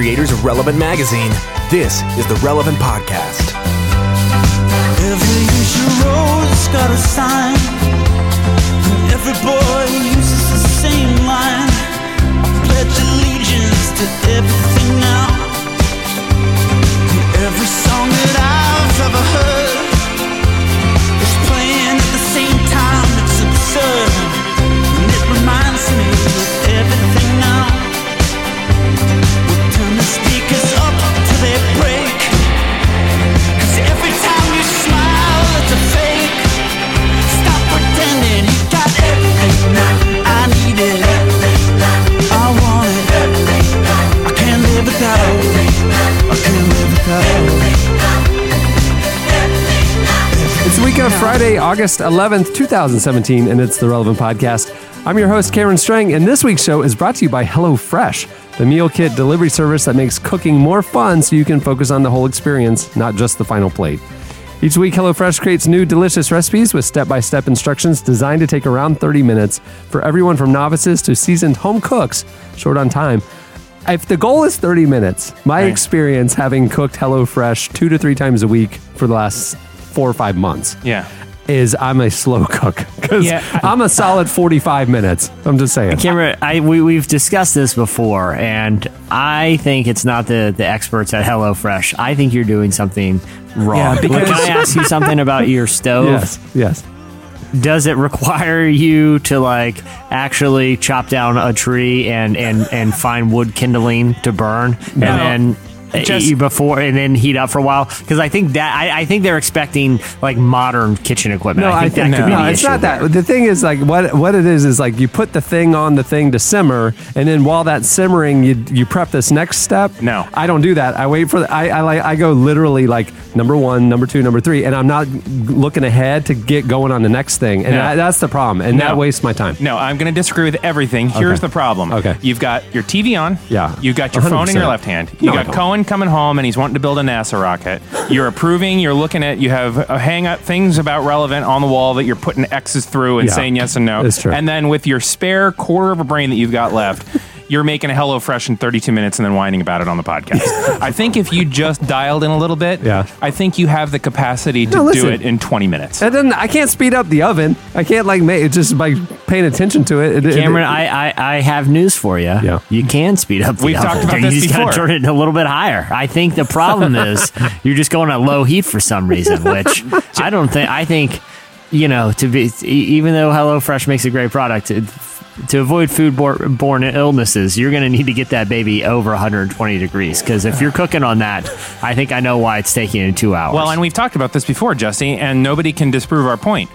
creators of Relevant Magazine. This is the Relevant Podcast. Every usual road's got a sign. And every boy uses the same line. I pledge allegiance to everything now. Of Friday, August 11th, 2017, and it's the Relevant Podcast. I'm your host, Cameron Strang, and this week's show is brought to you by HelloFresh, the meal kit delivery service that makes cooking more fun so you can focus on the whole experience, not just the final plate. Each week, HelloFresh creates new delicious recipes with step by step instructions designed to take around 30 minutes for everyone from novices to seasoned home cooks, short on time. If the goal is 30 minutes, my experience having cooked HelloFresh two to three times a week for the last four or five months Yeah. is I'm a slow cook because Yeah. I'm a solid 45 minutes. I'm just saying. Cameron, I we, we've discussed this before, and I think it's not the the experts at HelloFresh. I think you're doing something wrong. Yeah, because- can I ask you something about your stove? Yes, yes. Does it require you to like actually chop down a tree and and and find wood kindling to burn, and then? Just- you before and then heat up for a while because I think that I, I think they're expecting like modern kitchen equipment. No, I think that could be no, it's not there. that. The thing is, like, what what it is is like you put the thing on the thing to simmer, and then while that's simmering, you you prep this next step. No. I don't do that. I wait for the. I I like I go literally like number one, number two, number three, and I'm not looking ahead to get going on the next thing, and No. that, that's the problem, and that wastes my time. No, I'm going to disagree with everything. Here's Okay. the problem. Okay. You've got your TV on. Yeah. You've got your phone in your left hand. You No, got. Cohen coming home and he's wanting to build a NASA rocket. You're approving. You're looking at. You have uh, hang up things about relevant on the wall that you're putting X's through and Yeah. saying yes and no. It's true. And then with your spare quarter of a brain that you've got left. You're making a HelloFresh in 32 minutes and then whining about it on the podcast. I think if you just dialed in a little bit, Yeah. I think you have the capacity to No, do listen. it in 20 minutes. And then I can't speed up the oven. I can't like make it just by paying attention to it. It- it- Cameron, I, I, I have news for you. Yeah. You can speed up the We've oven. talked about you this just gotta before. turn it a little bit higher. I think the problem is you're just going at low heat for some reason, which I don't think. I think you know to be e- even though HelloFresh makes a great product. It, to avoid foodborne illnesses, you're going to need to get that baby over 120 degrees. Because if you're cooking on that, I think I know why it's taking you two hours. Well, and we've talked about this before, Jesse, and nobody can disprove our point.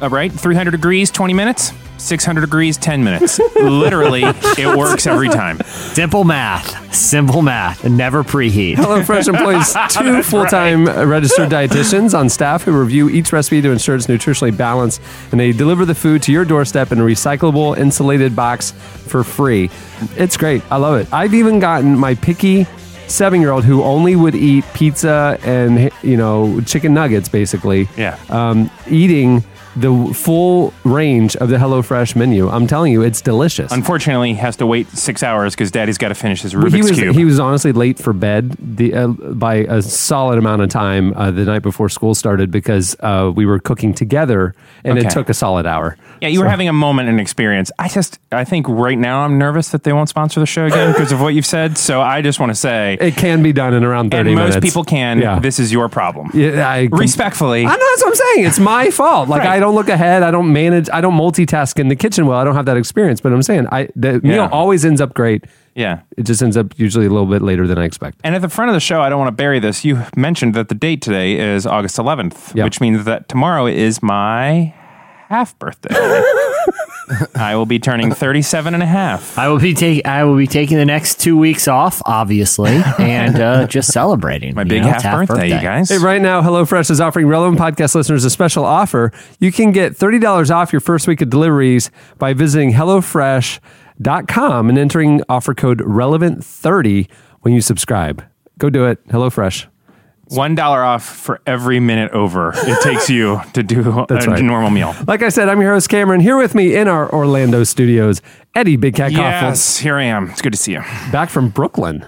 All right, 300 degrees, 20 minutes. 600 degrees, 10 minutes. Literally, it works every time. simple math, simple math, never preheat. HelloFresh employs two full-time registered dietitians on staff who review each recipe to ensure it's nutritionally balanced, and they deliver the food to your doorstep in a recyclable, insulated box for free. It's great. I love it. I've even gotten my picky seven-year-old who only would eat pizza and you know chicken nuggets, basically. Yeah. Um, eating the full range of the HelloFresh menu. I'm telling you, it's delicious. Unfortunately, he has to wait six hours because Daddy's got to finish his Rubik's he was Cube. he was honestly late for bed the uh, by a solid amount of time uh, the night before school started because uh, we were cooking together and it took a solid hour. Yeah, you were having a moment and experience. I just, I think right now I'm nervous that they won't sponsor the show again because of what you've said. So I just want to say, It can be done in around and thirty most minutes. people can. Yeah. This is your problem. Yeah, I, Respectfully, I know that's what I'm saying. It's my fault. Like Right. I don't look ahead. I don't manage. I don't multitask in the kitchen well. I don't have that experience. But I'm saying I the meal always ends up great. yeah. It just ends up usually a little bit later than I expect. And at the front of the show, I don't want to bury this. You mentioned that the date today is August 11th, Yep. which means that tomorrow is my half birthday. I will be turning 37 and a half. I will be taking I will be taking the next two weeks off, obviously, and uh, just celebrating. My big know, half it's birthday, you guys. Hey, right now, HelloFresh is offering relevant podcast listeners a special offer. You can get $30 off your first week of deliveries by visiting HelloFresh.com and entering offer code relevant30 when you subscribe. Go do it. HelloFresh. One dollar off for every minute over it takes you to do That's a right. normal meal. Like I said, I'm your host, Cameron. Here with me in our Orlando studios, Eddie Big Cat Yes, here I am. It's good to see you. back from Brooklyn.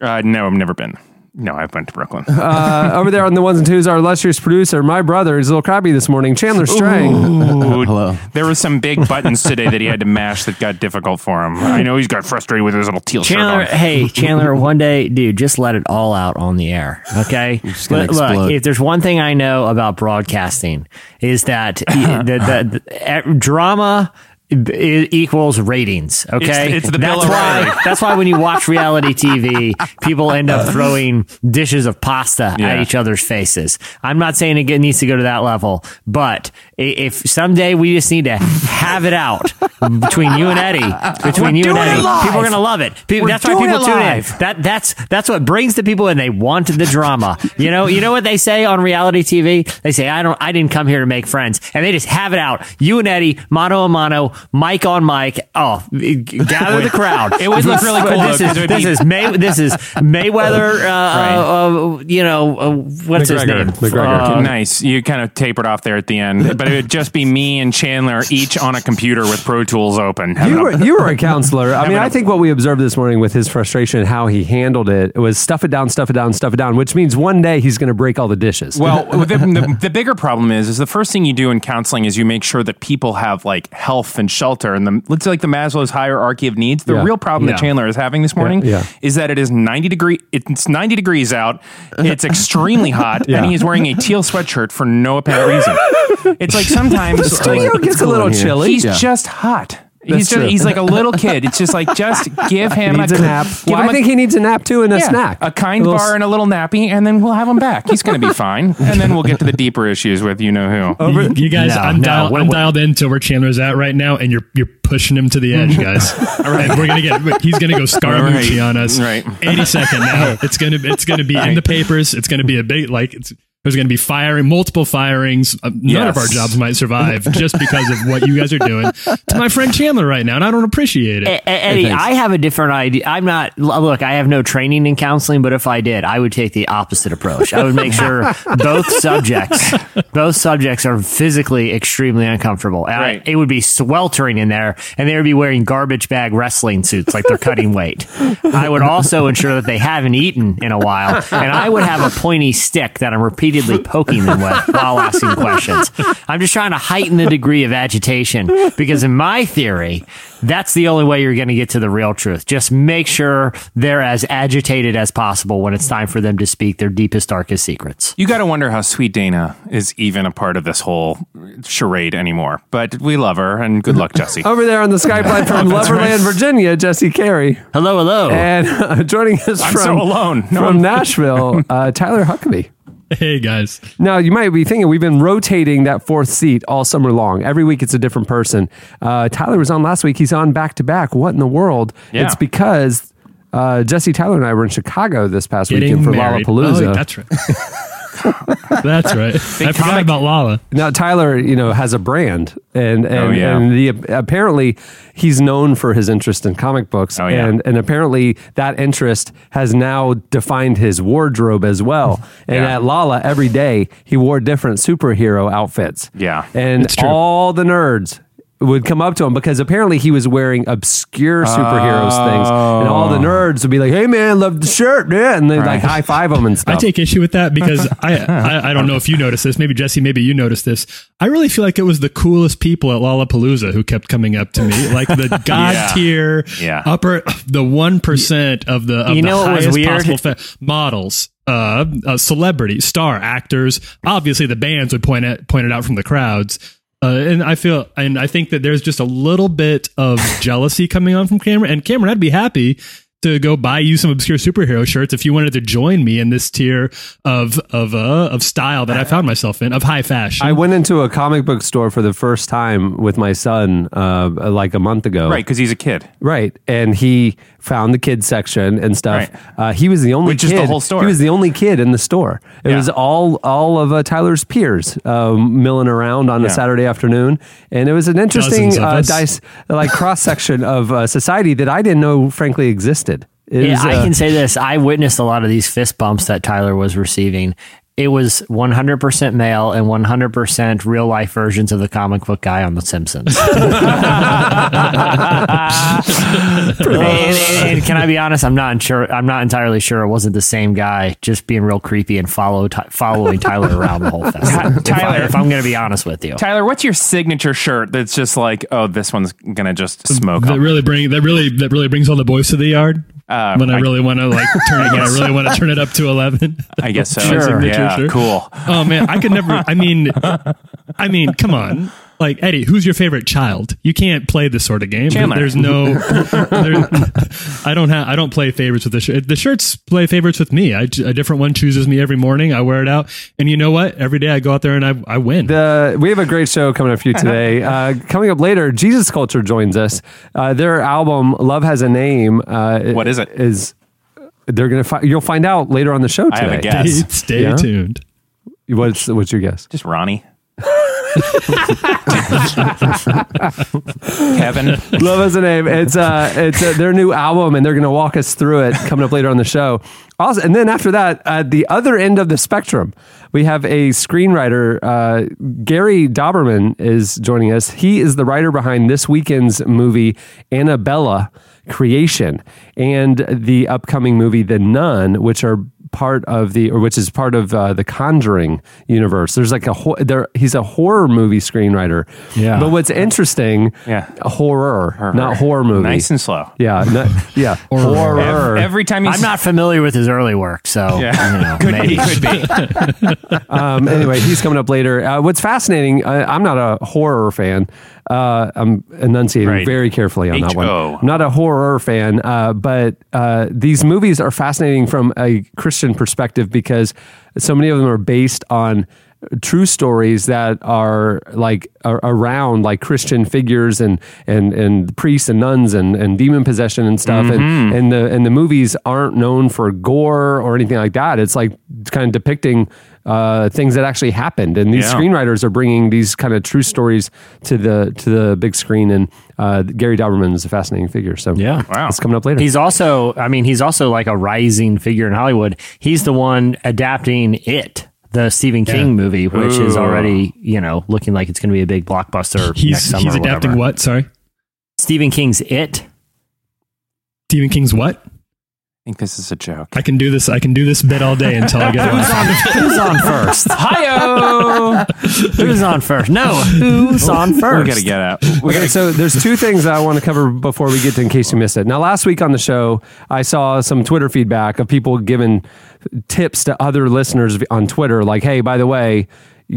Uh, no, I've never been. No, I've been to Brooklyn. Uh, over there on the ones and twos, our illustrious producer, my brother, is a little crabby this morning, Chandler Strang. Ooh, Hello. There were some big buttons today that he had to mash that got difficult for him. I know he's got frustrated with his little teal Chandler, shirt on. hey Chandler, one day, dude, just let it all out on the air, okay? just gonna Look, explode. if there's one thing I know about broadcasting is that y- the, the, the eh, drama b- equals ratings. Okay, It's- it's the that's why. That's why when you watch reality TV, people end up throwing dishes of pasta at each other's faces. I'm not saying it needs to go to that level, but if someday we just need to have it out between you and Eddie, between you and Eddie, people are gonna love it. People, that's why people tune in. That that's that's what brings the people in. They want the drama. You know, you know what they say on reality TV? They say, "I don't, I didn't come here to make friends," and they just have it out. You and Eddie, mano a mano, mic on mic. Oh, gather the crowd. It would look really cool, This is this be- is May. This is Mayweather. Uh, uh, uh, you know, uh, what's his name? McGregor. Uh, nice. You kind of tapered off there at the end, but it would just be me and Chandler each on a computer with Pro Tools open. You were, you were a counselor. I mean, I think what we observed this morning with his frustration, and how he handled it, was stuff it down, stuff it down, stuff it down, which means one day he's going to break all the dishes. Well, the, the, the bigger problem is, is the first thing you do in counseling is you make sure that people have like health and shelter, and the let's say like the Maslow's hierarchy of needs. The Yeah. real problem Yeah. that Chandler is having this morning yeah. is that it is ninety degree. It's ninety degrees out. It's extremely hot, and he is wearing a teal sweatshirt for no apparent reason. It's like sometimes the studio like, gets a little chilly. He's Yeah. just hot. That's he's just, he's like a little kid. It's just like just give him He needs a nap. Give Well, him I a- think he needs a nap too and a yeah, snack. a kind little bar and a little nappy, and then we'll have him back. He's going to be fine, and then we'll get to the deeper issues with you know who. You, you guys, No, I'm, no, dial, wait, I'm wait. dialed in to where Chandler's at right now, and you're you're pushing him to the edge, guys. All right, we're gonna get. He's gonna go Scaramucci Right, on us. right. Eighty second now. It's gonna it's gonna be in the papers. It's gonna be a big like. It's, there's going to be firing, multiple firings. Uh, none of our jobs might survive just because of what you guys are doing to my friend Chandler right now, and I don't appreciate it. E- Eddie, thanks. I have a different idea. I'm not, look, I have no training in counseling, but if I did, I would take the opposite approach. I would make sure both subjects, both subjects are physically extremely uncomfortable. And I- Right. it would be sweltering in there and they would be wearing garbage bag wrestling suits like they're cutting weight. I would also ensure that they haven't eaten in a while and I would have a pointy stick that I'm repeatedly poking them with while asking questions. I'm just trying to heighten the degree of agitation because in my theory, that's the only way you're going to get to the real truth. Just make sure they're as agitated as possible when it's time for them to speak their deepest, darkest secrets. You got to wonder how Sweet Dana is even a part of this whole charade anymore. But we love her, and good luck, Jesse. Over there on the Skype line from Loverland, Virginia, Jesse Carey. Hello, hello. And uh, joining us I'm from, so alone. No from Nashville, uh, Tyler Huckabee. Hey guys, Now, you might be thinking we've been rotating that fourth seat all summer long. Every week it's a different person. Uh, Tyler was on last week. He's on back to back. What in the world? Yeah. It's because uh, Jesse Tyler and I were in Chicago this past getting weekend for married. Lollapalooza. Oh, that's right. that's right. I forgot about Lala. Now Tyler, you know, has a brand, and oh, and, Oh, yeah. and the, apparently he's known for his interest in comic books, Oh, yeah. and and apparently that interest has now defined his wardrobe as well. And Yeah. at Lala, every day he wore different superhero outfits. Yeah. and It's true. all the nerds would come up to him because apparently he was wearing obscure superheroes things, and all the nerds would be like, "Hey man, love the shirt, yeah," and they would like high five him and stuff. I take issue with that because I, I I don't know if you noticed this. Maybe Jesse, maybe you noticed this. I really feel like it was the coolest people at Lollapalooza who kept coming up to me, like the god Yeah. tier, Yeah. upper, the one percent of the of You the know was highest weird? possible fa- models. Uh, uh, celebrities, star actors. Obviously, the bands would point at point it out from the crowds. Uh, and I feel, and I think that there's just a little bit of jealousy coming on from Cameron. And Cameron, I'd be happy to go buy you some obscure superhero shirts if you wanted to join me in this tier of of uh, of style that I found myself in of high fashion. I went into a comic book store for the first time with my son uh, like a month ago. right, because he's a kid. Right. And he found the kids section and stuff. Right. Uh, he was the only Which is kid. the whole store. He was the only kid in the store. It Yeah. was all all of uh, Tyler's peers um, milling around on a Saturday afternoon, and it was an interesting uh, dice like cross section of uh, society that I didn't know frankly existed. It Yeah, I uh, can say this. I witnessed a lot of these fist bumps that Tyler was receiving. It was 100% male and 100% real life versions of the comic book guy on The Simpsons. and, and- and can I be honest? I'm not sure. I'm not entirely sure it wasn't the same guy, just being real creepy and follow Ty- following Tyler around the whole festival. If, I, Tyler- if I'm going to be honest with you, Tyler, what's your signature shirt that's just like, oh, this one's gonna just smoke? that up? really bring that really that really brings all the boys to the yard. Uh, when I, I- really want to like turn it, when I really want to turn it up to eleven. I guess so. Sure. Yeah, Sure. cool. Oh man, I could never. I mean, I mean, come on. Like Eddie, who's your favorite child? You can't play this sort of game. Chandler. There's no. There, I don't have. I don't play favorites with the shirt. The shirts play favorites with me. I, a different one chooses me every morning. I wear it out, and you know what? Every day I go out there and I I win. The, we have a great show coming up for you today. Uh, coming up later, Jesus Culture joins us. Uh, their album "Love Has a Name." Uh, What is it? Is they're gonna fi- you'll find out later on the show I today. have a guess. Stay Yeah? tuned. What's what's your guess? Just Ronnie. Kevin. Love is a name. It's uh, it's uh, their new album, and they're going to walk us through it coming up later on the show. Also, and then after that, at the other end of the spectrum, we have a screenwriter. Uh, Gary Dauberman is joining us. He is the writer behind this weekend's movie Annabelle Creation and the upcoming movie The Nun, which are part of the or which is part of uh, the Conjuring universe. There's like a ho- there he's a horror movie screenwriter. Yeah. But what's interesting, Yeah. horror, horror. not horror movie. Nice and slow. yeah, no- yeah, horror. Ev- Every time he's I'm not familiar with his early work, so Yeah. you know, could maybe. be, could be. um, anyway, he's coming up later. Uh, what's fascinating? I, I'm not a horror fan. Uh, I'm enunciating Right. very carefully on that one. H.O.. I'm not a horror fan, uh, but uh, these movies are fascinating from a Christian perspective because so many of them are based on true stories that are like are around like Christian figures and and and priests and nuns and, and demon possession and stuff Mm-hmm. and and the and the movies aren't known for gore or anything like that it's like kind of depicting uh, things that actually happened and these Yeah. screenwriters are bringing these kind of true stories to the to the big screen and uh, Gary Dauberman is a fascinating figure so Yeah. Wow. it's coming up later He's also, I mean, he's also like a rising figure in Hollywood. He's the one adapting it, the Stephen King movie, which is already, you know, looking like it's going to be a big blockbuster next He's summer. he's adapting whatever. what? Sorry, Stephen King's It. Stephen King's what? I think this is a joke. I can do this. I can do this bit all day until I get Who's one. on, who's on first? Hi-oh! Who's on first? No, who's on first? we gotta get out. We Okay, gotta, so there's two things I want to cover before we get to in case you missed it. Now, last week on the show, I saw some Twitter feedback of people giving tips to other listeners on Twitter, like, "Hey, by the way."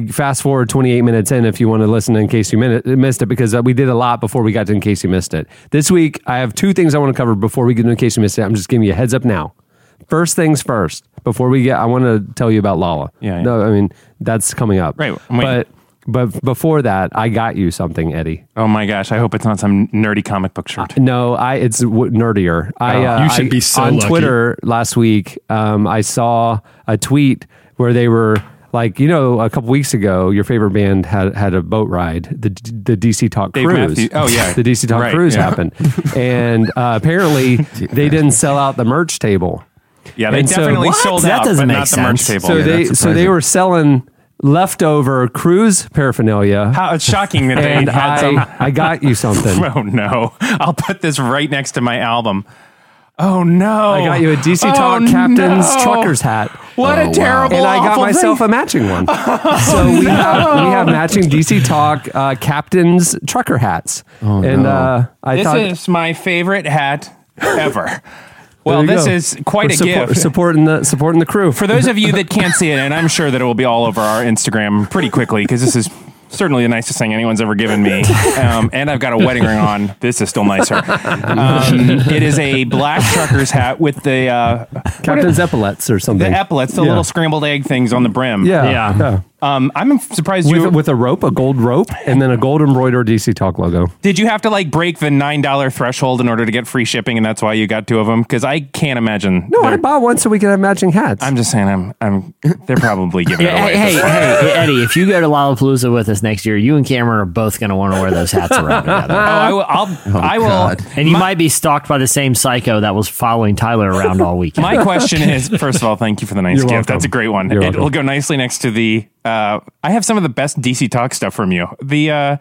Fast forward 28 minutes in if you want to listen in case you missed it because uh, we did a lot before we got to in case you missed it. This week, I have two things I want to cover before we get to in case you missed it. I'm just giving you a heads up now. First things first, before we get, I want to tell you about Lala. Yeah, yeah. No, I mean, that's coming up. Right, But but before that, I got you something, Eddie. oh my gosh! I hope it's not some nerdy comic book shirt. No, I it's w- nerdier. I uh, You should I- be so on lucky. Twitter last week. Um, I saw a tweet where they were like, you know, a couple weeks ago, your favorite band had had a boat ride, the the DC Talk Dave Cruise. Matthews- oh, yeah. the DC Talk Right, Cruise yeah. happened, and uh, apparently they didn't sell out the merch table. Yeah, they And definitely What? sold That out, doesn't but make not the merch table. So Yeah, they so they were selling leftover cruise paraphernalia, How it's shocking that they and had some. I I got you something. Oh no! I'll put this right next to my album. Oh no! I got you a DC Oh, Talk Captain's no. Truckers hat. What a terrible! Hat. And I got myself thing. a matching one. Oh, so we have we have matching DC Talk uh, Captain's trucker hats. and uh, I This thought is my favorite hat ever. well, this go. is quite We're a support- gift. Supporting the supporting the crew. For those of you that can't see it, and I'm sure that it will be all over our Instagram pretty quickly because this is certainly the nicest thing anyone's ever given me. Um, and I've got a wedding ring on. This is still nicer. Um, it is a black trucker's hat with the uh, Captain's epaulets or something. the epaulets, the Yeah. little scrambled egg things on the brim. yeah, Yeah. yeah. Um, I'm surprised you with, with a rope, a gold rope, and then a gold embroidered DC Talk logo. did. You have to like break the nine dollar threshold in order to get free shipping, and that's why you got two of them. Because I can't imagine. No, I bought one so we could have matching hats. I'm just saying. I'm. I'm. They're probably giving it Yeah, away. hey, hey, hey, Eddie, if you go to Lollapalooza with us next year, you and Cameron are both going to want to wear those hats around together. Oh, I will. I'll, I will. And you might be stalked by the same psycho that was following Tyler around all weekend. My question is, first of all, thank you for the nice You're gift. welcome. That's a great one. You're it welcome. will go nicely next to the. Uh, I have some of the best DC Talk stuff from you. The. Uh,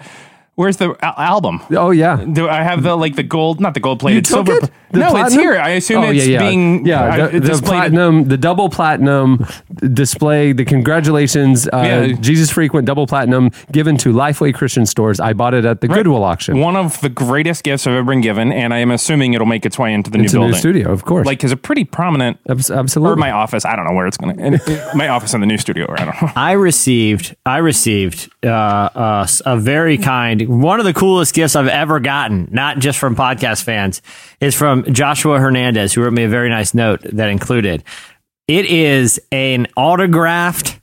where's the al- album? oh yeah. Do I have the like the gold, not the gold You plated took silver? it? The no, it's platinum? here. I assume Oh, it's yeah, yeah. being yeah uh, the, the displayed. platinum, the double platinum display, the congratulations, uh, Yeah. Jesus Freak double platinum given to Lifeway Christian stores. I bought it at the Goodwill auction. One of the greatest gifts I've ever been given, and I am assuming it'll make its way into the It's a new new building. studio, of course. Like, is a pretty prominent. Abs- Or absolutely. my office. I don't know where it's going to. My office in the new studio. Or I don't know. I received, I received uh, uh, a very kind, one of the coolest gifts I've ever gotten, not just from podcast fans, is from Joshua Hernandez, who wrote me a very nice note that included. It is an autographed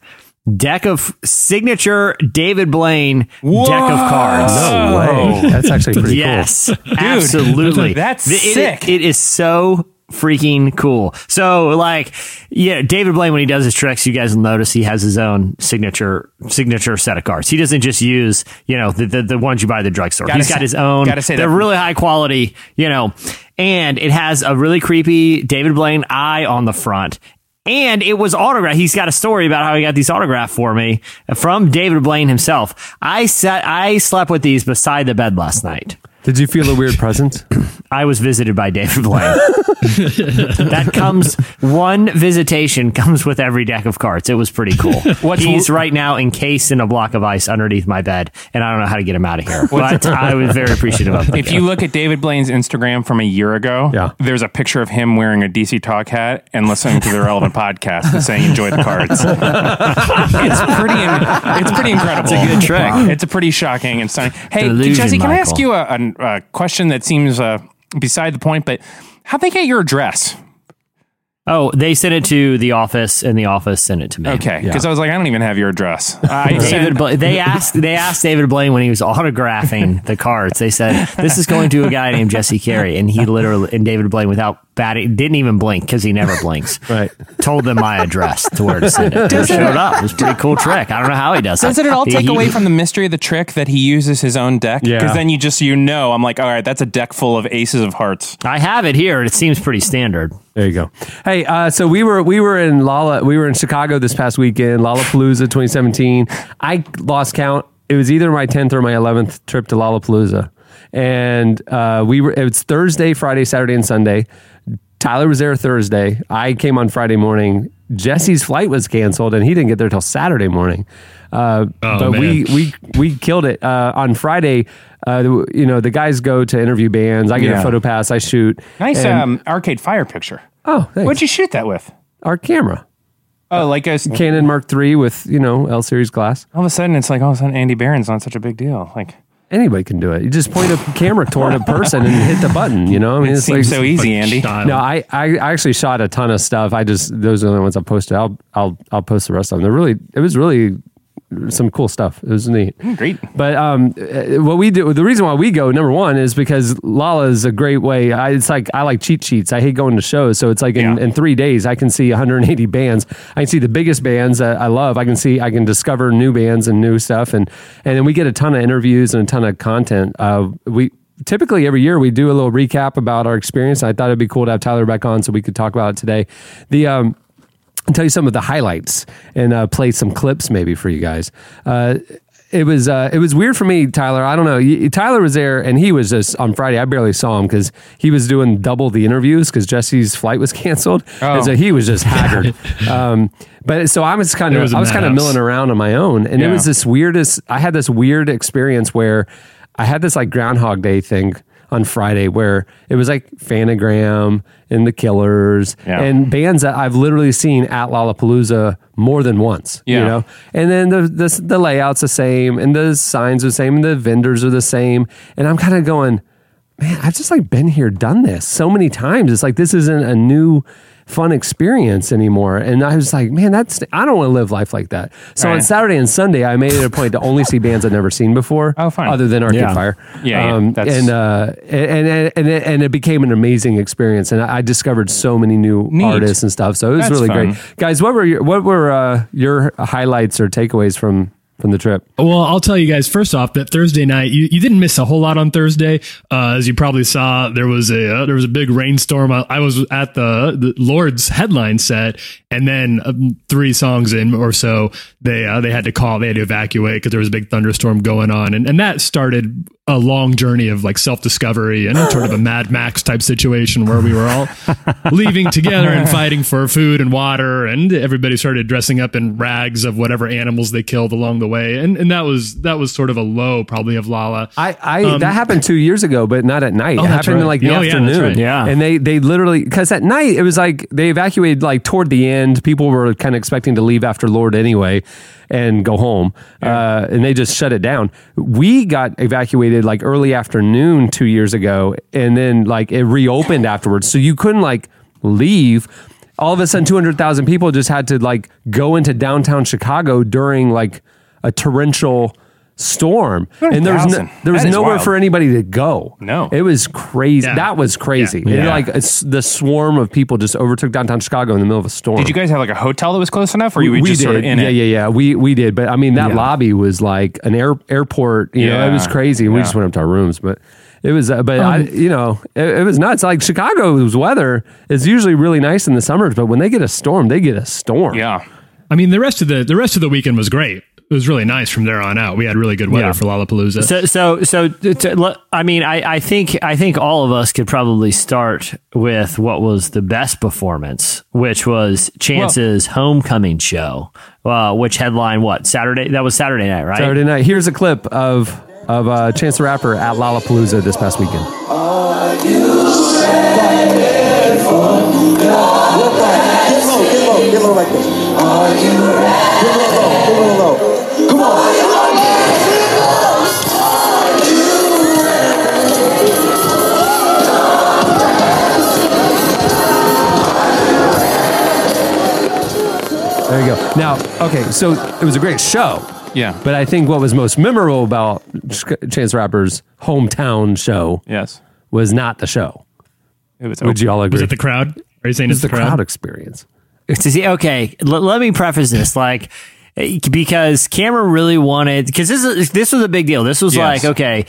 deck of signature David Blaine deck of cards. no way. That's actually pretty cool. Yes, absolutely. that's It- it- sick. it is so freaking cool. So, like, yeah, David Blaine when he does his tricks, you guys will notice he has his own signature signature set of cards. He doesn't just use you know the the, the ones you buy at the drugstore. Gotta He's got his own. gotta say they're that- really high quality, you know, and it has a really creepy David Blaine eye on the front. And it was autographed. He's got a story about how he got these autographed for me from David Blaine himself. I sat, I slept with these beside the bed last night. Did you feel a weird presence? I was visited by David Blaine. that comes one visitation comes with every deck of cards. It was pretty cool. What's- He's right now encased in a block of ice underneath my bed, and I don't know how to get him out of here. But I was very appreciative of it. If you look at David Blaine's Instagram from a year ago, Yeah. there's a picture of him wearing a DC Talk hat and listening to the relevant podcast and saying "Enjoy the cards." it's pretty. It's pretty incredible. It's a good trick. It's a pretty shocking and stunning. Hey, Delusion, Jesse, can I ask you a, a, a question that seems uh, beside the point? But how'd they get your address? Oh, they sent it to the office, and the office sent it to me. Okay, because I was like, I don't even have your address. I David, Bla- they asked they asked David Blaine when he was autographing the cards. They said this is going to a guy named Jesse Carey, and he literally and David Blaine without batting didn't even blink because he never blinks. Right. Told them my address to where to send it. They showed up. It was a pretty cool trick. I don't know how he does it. Doesn't it all He- take he- away from the mystery of the trick that he uses his own deck? Yeah. Because then you just you know I'm like, all right, that's a deck full of aces of hearts. I have it here. It seems pretty standard. There you go. Hey, uh, so we were we were in Lala we were in Chicago this past weekend, Lollapalooza 2017. I lost count. It was either my 10th or my 11th trip to Lollapalooza, and uh, we were. It was Thursday, Friday, Saturday, and Sunday. Tyler was there Thursday. I came on Friday morning. Jesse's flight was canceled, and he didn't get there till Saturday morning. Uh, Oh, but we we we killed it uh, on Friday. Uh, you know, the guys go to interview bands. I get Yeah. a photo pass. I shoot. Nice And- um, arcade fire picture. oh, thanks. What'd you shoot that with? our camera. Oh, like a, Canon Mark III with you know L series glass. all of a sudden it's like all of a sudden Andy Barron's not such a big deal. Like Anybody can do it. You just point a camera toward a person and hit the button. You know, I mean, it it's seems like so easy, Andy. Style. No, I, I I actually shot a ton of stuff. I just those are the only ones I posted. I'll I'll I'll post the rest of them. They're really it was really some cool stuff. It was neat. Great. But um, uh, what we do, the reason why we go, number one, is because Lala is a great way. I, it's like I like cheat sheets. I hate going to shows, so it's like in, Yeah. in three days I can see 180 bands. I can see the biggest bands that I love. I can see I can discover new bands and new stuff, and and then we get a ton of interviews and a ton of content. Uh, we typically every year we do a little recap about our experience. I thought it'd be cool to have Tyler back on so we could talk about it today. The um, I'll tell you some of the highlights and uh, play some clips maybe for you guys. Uh, it was uh, it was weird for me, Tyler. I don't know. Tyler was there, and he was just on Friday. I barely saw him because he was doing double the interviews because Jesse's flight was canceled, Oh. and so he was just haggard. um, but so I was kind of I was kind of milling around on my own, and it was this weirdest. I had this weird experience where I had this like Groundhog Day thing on Friday where it was like Phantogram and the Killers Yeah. and bands that I've literally seen at Lollapalooza more than once. You know, and then the, the the layout's the same, and the signs are the same, and the vendors are the same, and I'm kind of going, man, I've just like been here, done this so many times. It's like this isn't a new fun experience anymore. And I was like, man, that's I don't want to live life like that. So on Saturday and Sunday, I made it a point to only see bands I'd never seen before. Oh, fine. Other than Arcade Yeah. Fire. Yeah, yeah, Um, that's- and, uh, and, and, and, it, and it became an amazing experience. And I I discovered so many new Neat. artists and stuff. So it was That's really fun. great. Guys, what were your, what were uh, your highlights or takeaways from, from the trip? Well, I'll tell you guys first off that Thursday night you, you didn't miss a whole lot on Thursday. Uh, as you probably saw, there was a uh, there was a big rainstorm. I, I was at the, the Lorde's headline set, and then um, three songs in or so, they uh, they had to call, they had to evacuate because there was a big thunderstorm going on, and and that started a long journey of like self discovery and sort of a Mad Max type situation where we were all leaving together and fighting for food and water, and everybody started dressing up in rags of whatever animals they killed along the way, and and that was that was sort of a low probably of Lala. I, I that happened two years ago, but not at night. it Um, Oh, that's happened in like the Oh, yeah, afternoon. right. Yeah. and they they literally because at night it was like they evacuated like toward the end. People were kind of expecting to leave after Lorde anyway and go home, uh, and they just shut it down. We got evacuated like early afternoon two years ago, and then like it reopened afterwards, so you couldn't like leave. All of a sudden, two hundred thousand people just had to like go into downtown Chicago during like a torrential storm, and there was no, there was nowhere wild. for anybody to go. No. it was crazy. Yeah. That was crazy. Yeah. And, Yeah. like it's, the swarm of people just overtook downtown Chicago in the middle of a storm. Did you guys have like a hotel that was close enough, or you were we just did. sort of in yeah, it? yeah, yeah. We we did, but I mean that Yeah. lobby was like an air, airport. You know, it was Yeah. crazy. We just went up to our rooms, but it was. Uh, but I, Um, you know, it, it was nuts. Like Chicago's weather is usually really nice in the summers, but when they get a storm, they get a storm. Yeah. I mean, the rest of the the rest of the weekend was great. It was really nice from there on out. We had really good weather Yeah. for Lollapalooza. So, so, so, to, I mean, I, I think, I think all of us could probably start with what was the best performance, which was Chance's homecoming show, uh, which headline what Saturday? That was Saturday night, right? Saturday night. Here's a clip of of uh, Chance the Rapper at Lollapalooza this past weekend. Get low, There you go. Now, okay, so it was a great show. Yeah. But I think what was most memorable about Ch- Chance Rapper's hometown show Yes. was not the show. It was. Would you all agree? was it the crowd? Are you saying It it's the, the crowd crowd? experience. to see okay l- let me preface this like because Cameron really wanted because this is this was a big deal. This was Yes. like okay,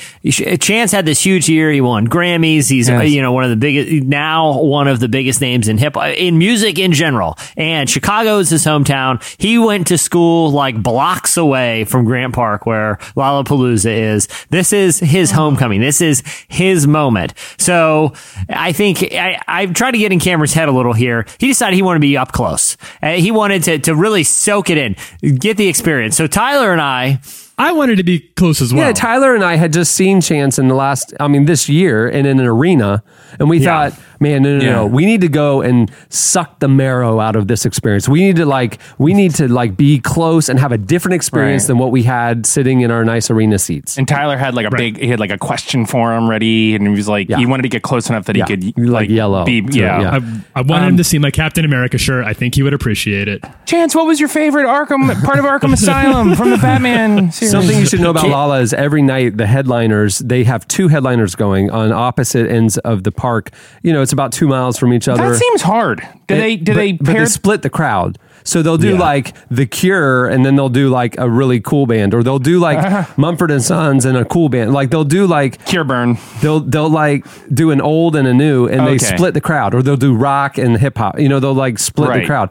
Chance had this huge year. He won Grammys. He's Yes. you know one of the biggest now one of the biggest names in hip in music in general. And Chicago is his hometown. He went to school like blocks away from Grant Park where Lollapalooza is. This is his homecoming. This is his moment. So I think I, I've tried to get in Cameron's head a little here. He decided he wanted to be up close. Uh, he wanted to to really soak it in, get the experience. So Tyler and I. I wanted to be close as well. Yeah, Tyler and I had just seen Chance in the last, I mean, this year and in an arena. And we Yeah. thought, man, no, no, Yeah. no. We need to go and suck the marrow out of this experience. We need to like, we need to like be close and have a different experience Right. than what we had sitting in our nice arena seats. And Tyler had like a big, he had like a question for him ready, and he was like, Yeah. he wanted to get close enough that Yeah. he could Like like, yellow Be, yeah. yeah. I, I wanted him um, to see my Captain America shirt. I think he would appreciate it. Chance, what was your favorite Arkham part of Arkham Asylum from the Batman series? Something you should know about Lala is every night the headliners they have two headliners going on opposite ends of the park. You know, it's about two miles from each other. That seems hard. Do they? Do but, they but pair? they split the crowd. So they'll do Yeah. like The Cure, and then they'll do like a really cool band, or they'll do like uh-huh. Mumford and Sons and a cool band. Like they'll do like Cure burn. they'll they'll like do an old and a new, and they split the crowd, or they'll do rock and hip hop. You know, they'll like split the crowd.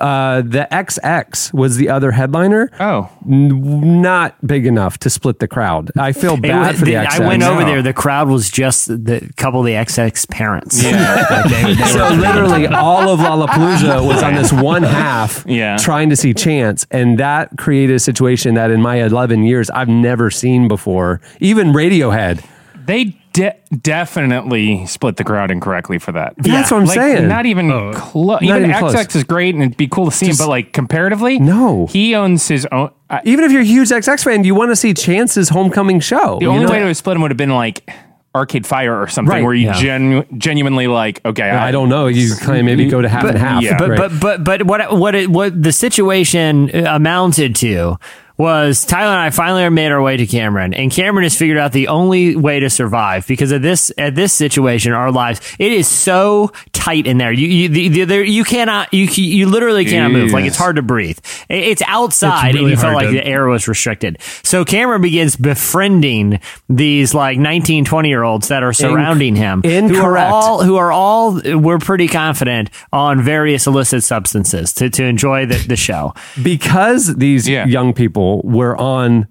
Uh, the XX was the other headliner. Oh. N- not big enough to split the crowd. I feel bad was- for the the- XX. I went over No. there. The crowd was just the couple of the XX parents. so literally all of Lollapalooza was on this one half Yeah. trying to see Chance. And that created a situation that in my 11 years, I've never seen before. Even Radiohead. They de- definitely split the crowd incorrectly for that. That's what I'm like, saying. Not even Oh. close. Not Even, even XX close. is great and it'd be cool to see him, but like comparatively, No. He owns his own. I Even if you're a huge XX fan, you want to see Chance's homecoming show. the only know? way to split him would have been like Arcade Fire or something Right, where you yeah. genu- genuinely like, okay, I don't know. You kind of maybe go to half and half. yeah. but right? but but but what what it, what the situation amounted to was Tyler and I finally made our way to Cameron, and Cameron has figured out the only way to survive because of this at this situation, our lives. It is so tight in there. You you the, the, there, you cannot you you literally cannot move. Like it's hard to breathe. It- It's outside, It's really and you felt like to- the air was restricted. So Cameron begins befriending these like 19, 20 year olds that are surrounding him, who are incorrect. all who are all we're pretty confident on various illicit substances to, to enjoy the, the show. because these Yeah. young people were on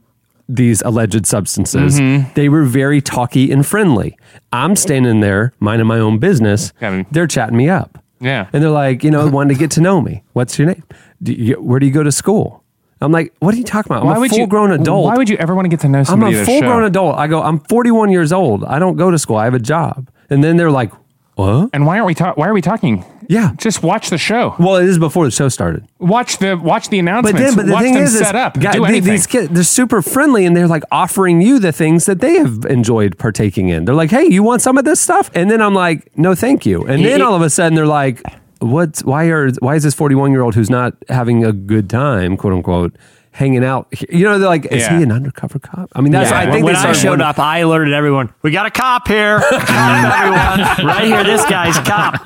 these alleged substances, Mm-hmm. they were very talky and friendly. I'm standing there minding my own business. Kevin. They're chatting me up. Yeah. And they're like, you know, wanting to get to know me. What's your name? Do you, where do you go to school? I'm like, what are you talking about? I'm a full grown adult. Why would you ever want to get to know I'm a full grown adult. I go, I'm 41 years old. I don't go to school. I have a job. And then they're like, what? And why aren't we talking? Why are we talking? Yeah. Just watch the show. Well, it is before the show started. Watch the watch the announcements. But then, but the watch thing them is, is set up. guy- do the- anything. these kids, they're super friendly and they're like offering you the things that they have enjoyed partaking in. They're like, hey, you want some of this stuff? And then I'm like, no, thank you. And then all of a sudden they're like, what? Why are? Why is this 41 year old who's not having a good time, quote unquote, hanging out? here? You know, they're like, is Yeah. he an undercover cop? I mean, that's. Yeah, I think when they I showed up, I alerted everyone. We got a cop here, everyone. Right here, this guy's cop.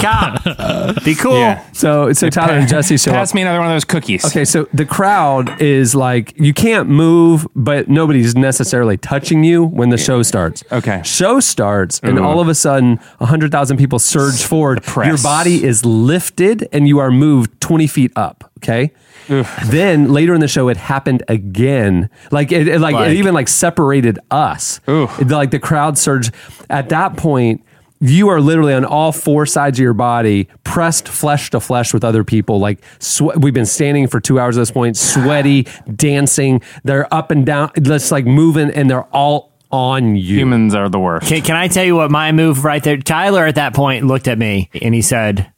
cop. Be cool. Yeah. So, so Tyler and Jesse show up. Pass me another one of those cookies. Okay, so the crowd is like you can't move, but nobody's necessarily touching you when the show starts. Okay. show starts, and all of a sudden, hundred thousand people surge forward. Your body is lifted, and you are moved twenty feet up. Okay. Then later in the show, it happened again. Like it, it- like, Like- it even like separated us. It- like the crowd surge. At that point, you are literally on all four sides of your body, pressed flesh to flesh with other people. Like swe- we've been standing for two hours at this point, sweaty, dancing. They're up and down, just like moving, and they're all on you. Humans are the worst. Can, can I tell you what my move right there? Tyler at that point looked at me and he said,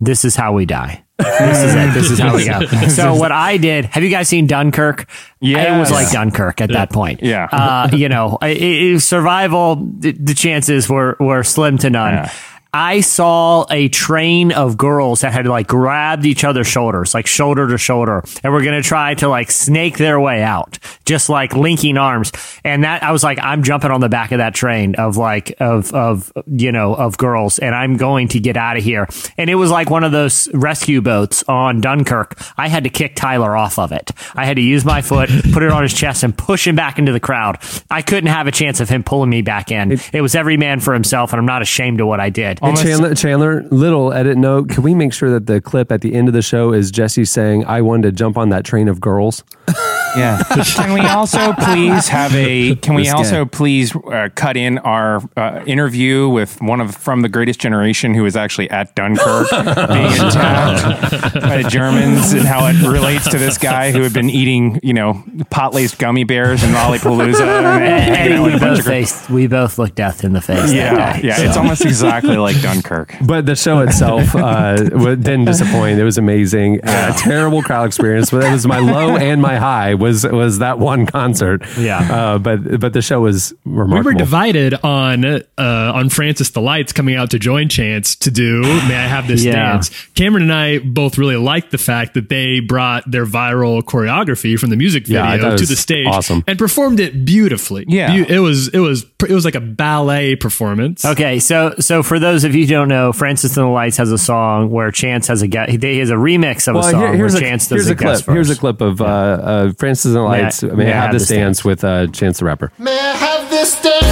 "This is how we die. This is it. This is how we go." So what I did? Have you guys seen Dunkirk? Yeah. It was like Dunkirk at that point. Yeah. uh, you know, it, it- survival. The, the chances were were slim to none. Yeah. I saw a train of girls that had like grabbed each other's shoulders, like shoulder to shoulder, and were going to try to like snake their way out, just like linking arms. And that I was like, I'm jumping on the back of that train of like of of you know of girls, and I'm going to get out of here. And it was like one of those rescue boats on Dunkirk. I had to kick Tyler off of it. I had to use my foot, put it on his chest, and push him back into the crowd. I couldn't have a chance of him pulling me back in. It was every man for himself, and I'm not ashamed of what I did. And Chandler, Chandler, little edit note. Can we make sure that the clip at the end of the show is Jesse saying, "I wanted to jump on that train of girls"? Yeah. can we also please have a? Can we This also please uh, cut in our uh, interview with one of from the Greatest Generation who was actually at Dunkirk being attacked by the Germans and how it relates to this guy who had been eating, you know, pot laced gummy bears and Lollapalooza. And, And hanging we both of gr- faced, we both looked death in the face. yeah, that day. yeah, it's almost exactly like Dunkirk. But the show itself uh, didn't disappoint. It was amazing. Uh, terrible crowd experience, but it was my low and my high was was that one concert. Yeah. Uh, but but the show was remarkable. We were divided on uh, on Francis the Lights coming out to join Chance to do May I Have This Yeah. Dance. Cameron and I both really liked the fact that they brought their viral choreography from the music video it to the stage awesome. and performed it beautifully. Yeah. Beau- it was it was it was like a ballet performance. Okay, so so for those of you who don't know, Francis and the Lights has a song where Chance has a guest. He has a remix of a song here- here's where a, Chance does here's a clip. guest. Here's a clip of uh, uh, Francis and the May I- Lights. May, I have this dance with uh, Chance the Rapper. May I have this dance?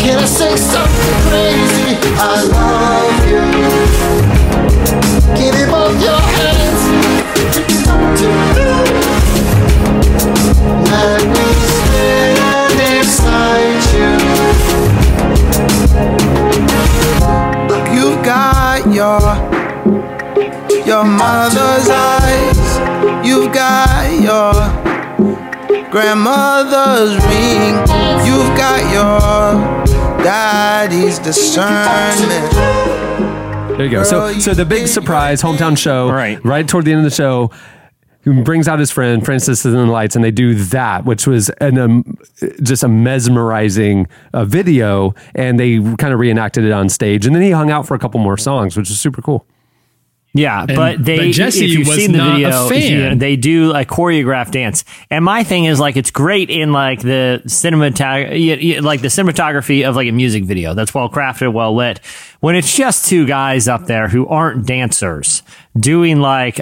Can I say something crazy? I love you. Give me both your hands. Let me stand beside you. You've got your your mother's eyes. You've got your grandmother's ring. You've got your daddy's discernment. There you go. So, so the big surprise hometown show, Right. right toward the end of the show, he brings out his friend Francis and the Lights, and they do that, which was an um, just a mesmerizing uh, video, and they kind of reenacted it on stage. And then he hung out for a couple more songs, which was super cool. Yeah, but they but Jesse if you've was seen the not a video, fan. you- they do a choreographed dance. And my thing is like it's great in like the cinematog- like the cinematography of like a music video. That's well crafted, well lit. When it's just two guys up there who aren't dancers doing like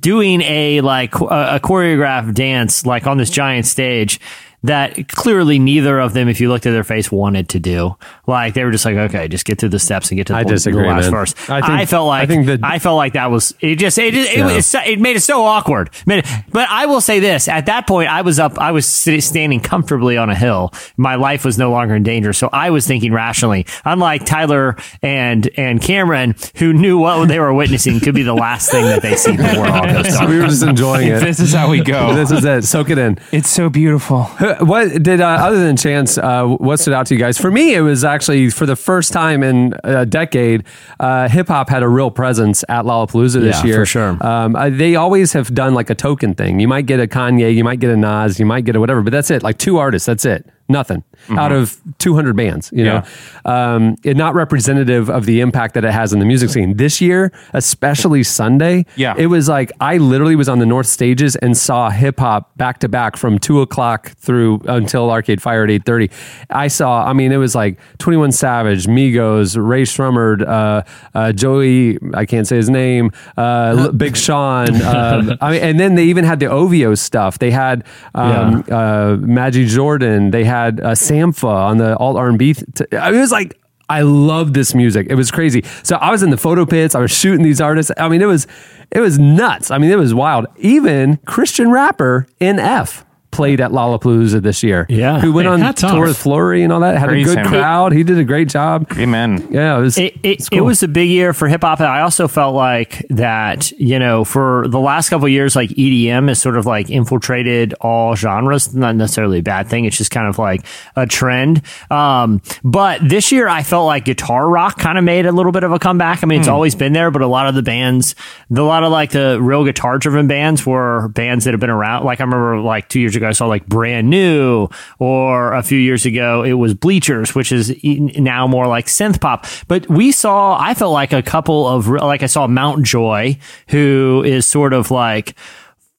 doing a like a, a choreographed dance like on this giant stage that clearly neither of them, if you looked at their face, wanted to do. Like they were just like, okay, just get through the steps and get to the, I the disagree, last man. verse. I I, felt like I think that- I felt like that was it. Just it it, Yeah. it, was so- it made it so awkward. But I will say this: at that point, I was up. I was sit- standing comfortably on a hill. My life was no longer in danger, so I was thinking rationally. Unlike Tyler and and Cameron, who knew what they were witnessing could be the last thing that they see before all goes So dark. we were just enjoying it. This is how we go. this is it. Soak it in. It's so beautiful. What did uh, other than Chance? Uh, what stood out to you guys? For me, it was actually for the first time in a decade, uh, hip hop had a real presence at Lollapalooza this Yeah, year. for sure. Um, uh, they always have done like a token thing. You might get a Kanye, you might get a Nas, you might get a whatever, but that's it. Like two artists, that's it. Nothing out of 200 bands, you know, um, it not representative of the impact that it has in the music scene this year, especially Sunday. Yeah. it was like I literally was on the North stages and saw hip hop back to back from two o'clock through until Arcade Fire at eight thirty. I saw. I mean, it was like Twenty One Savage, Migos, Rae Sremmurd, uh, uh, Joey. I can't say his name. Uh, Big Sean. Um, I mean, and then they even had the OVO stuff. They had um, uh, Majid Jordan. They had uh, Sampha on the alt R and B. Th- t- it was like. I love this music. It was crazy. So I was in the photo pits. I was shooting these artists. I mean, it was it was nuts. I mean, it was wild. Even Christian rapper NF played at Lollapalooza this year. Yeah. who went Hey, on tour off. with Flory and all that. Had Praise a good him. crowd. He did a great job. Amen. Yeah, it was. It, it, it's cool. it was a big year for hip hop. I also felt like that, you know, for the last couple of years, like EDM has sort of like infiltrated all genres. Not necessarily a bad thing. It's just kind of like a trend. Um, but this year I felt like guitar rock kind of made a little bit of a comeback. I mean, it's always been there, but a lot of the bands, the, a lot of like the real guitar driven bands were bands that have been around. Like I remember like two years ago, I saw like Brand New or a few years ago, it was Bleachers, which is now more like synth pop. But we saw, I felt like a couple of, like I saw Mount Joy, who is sort of like,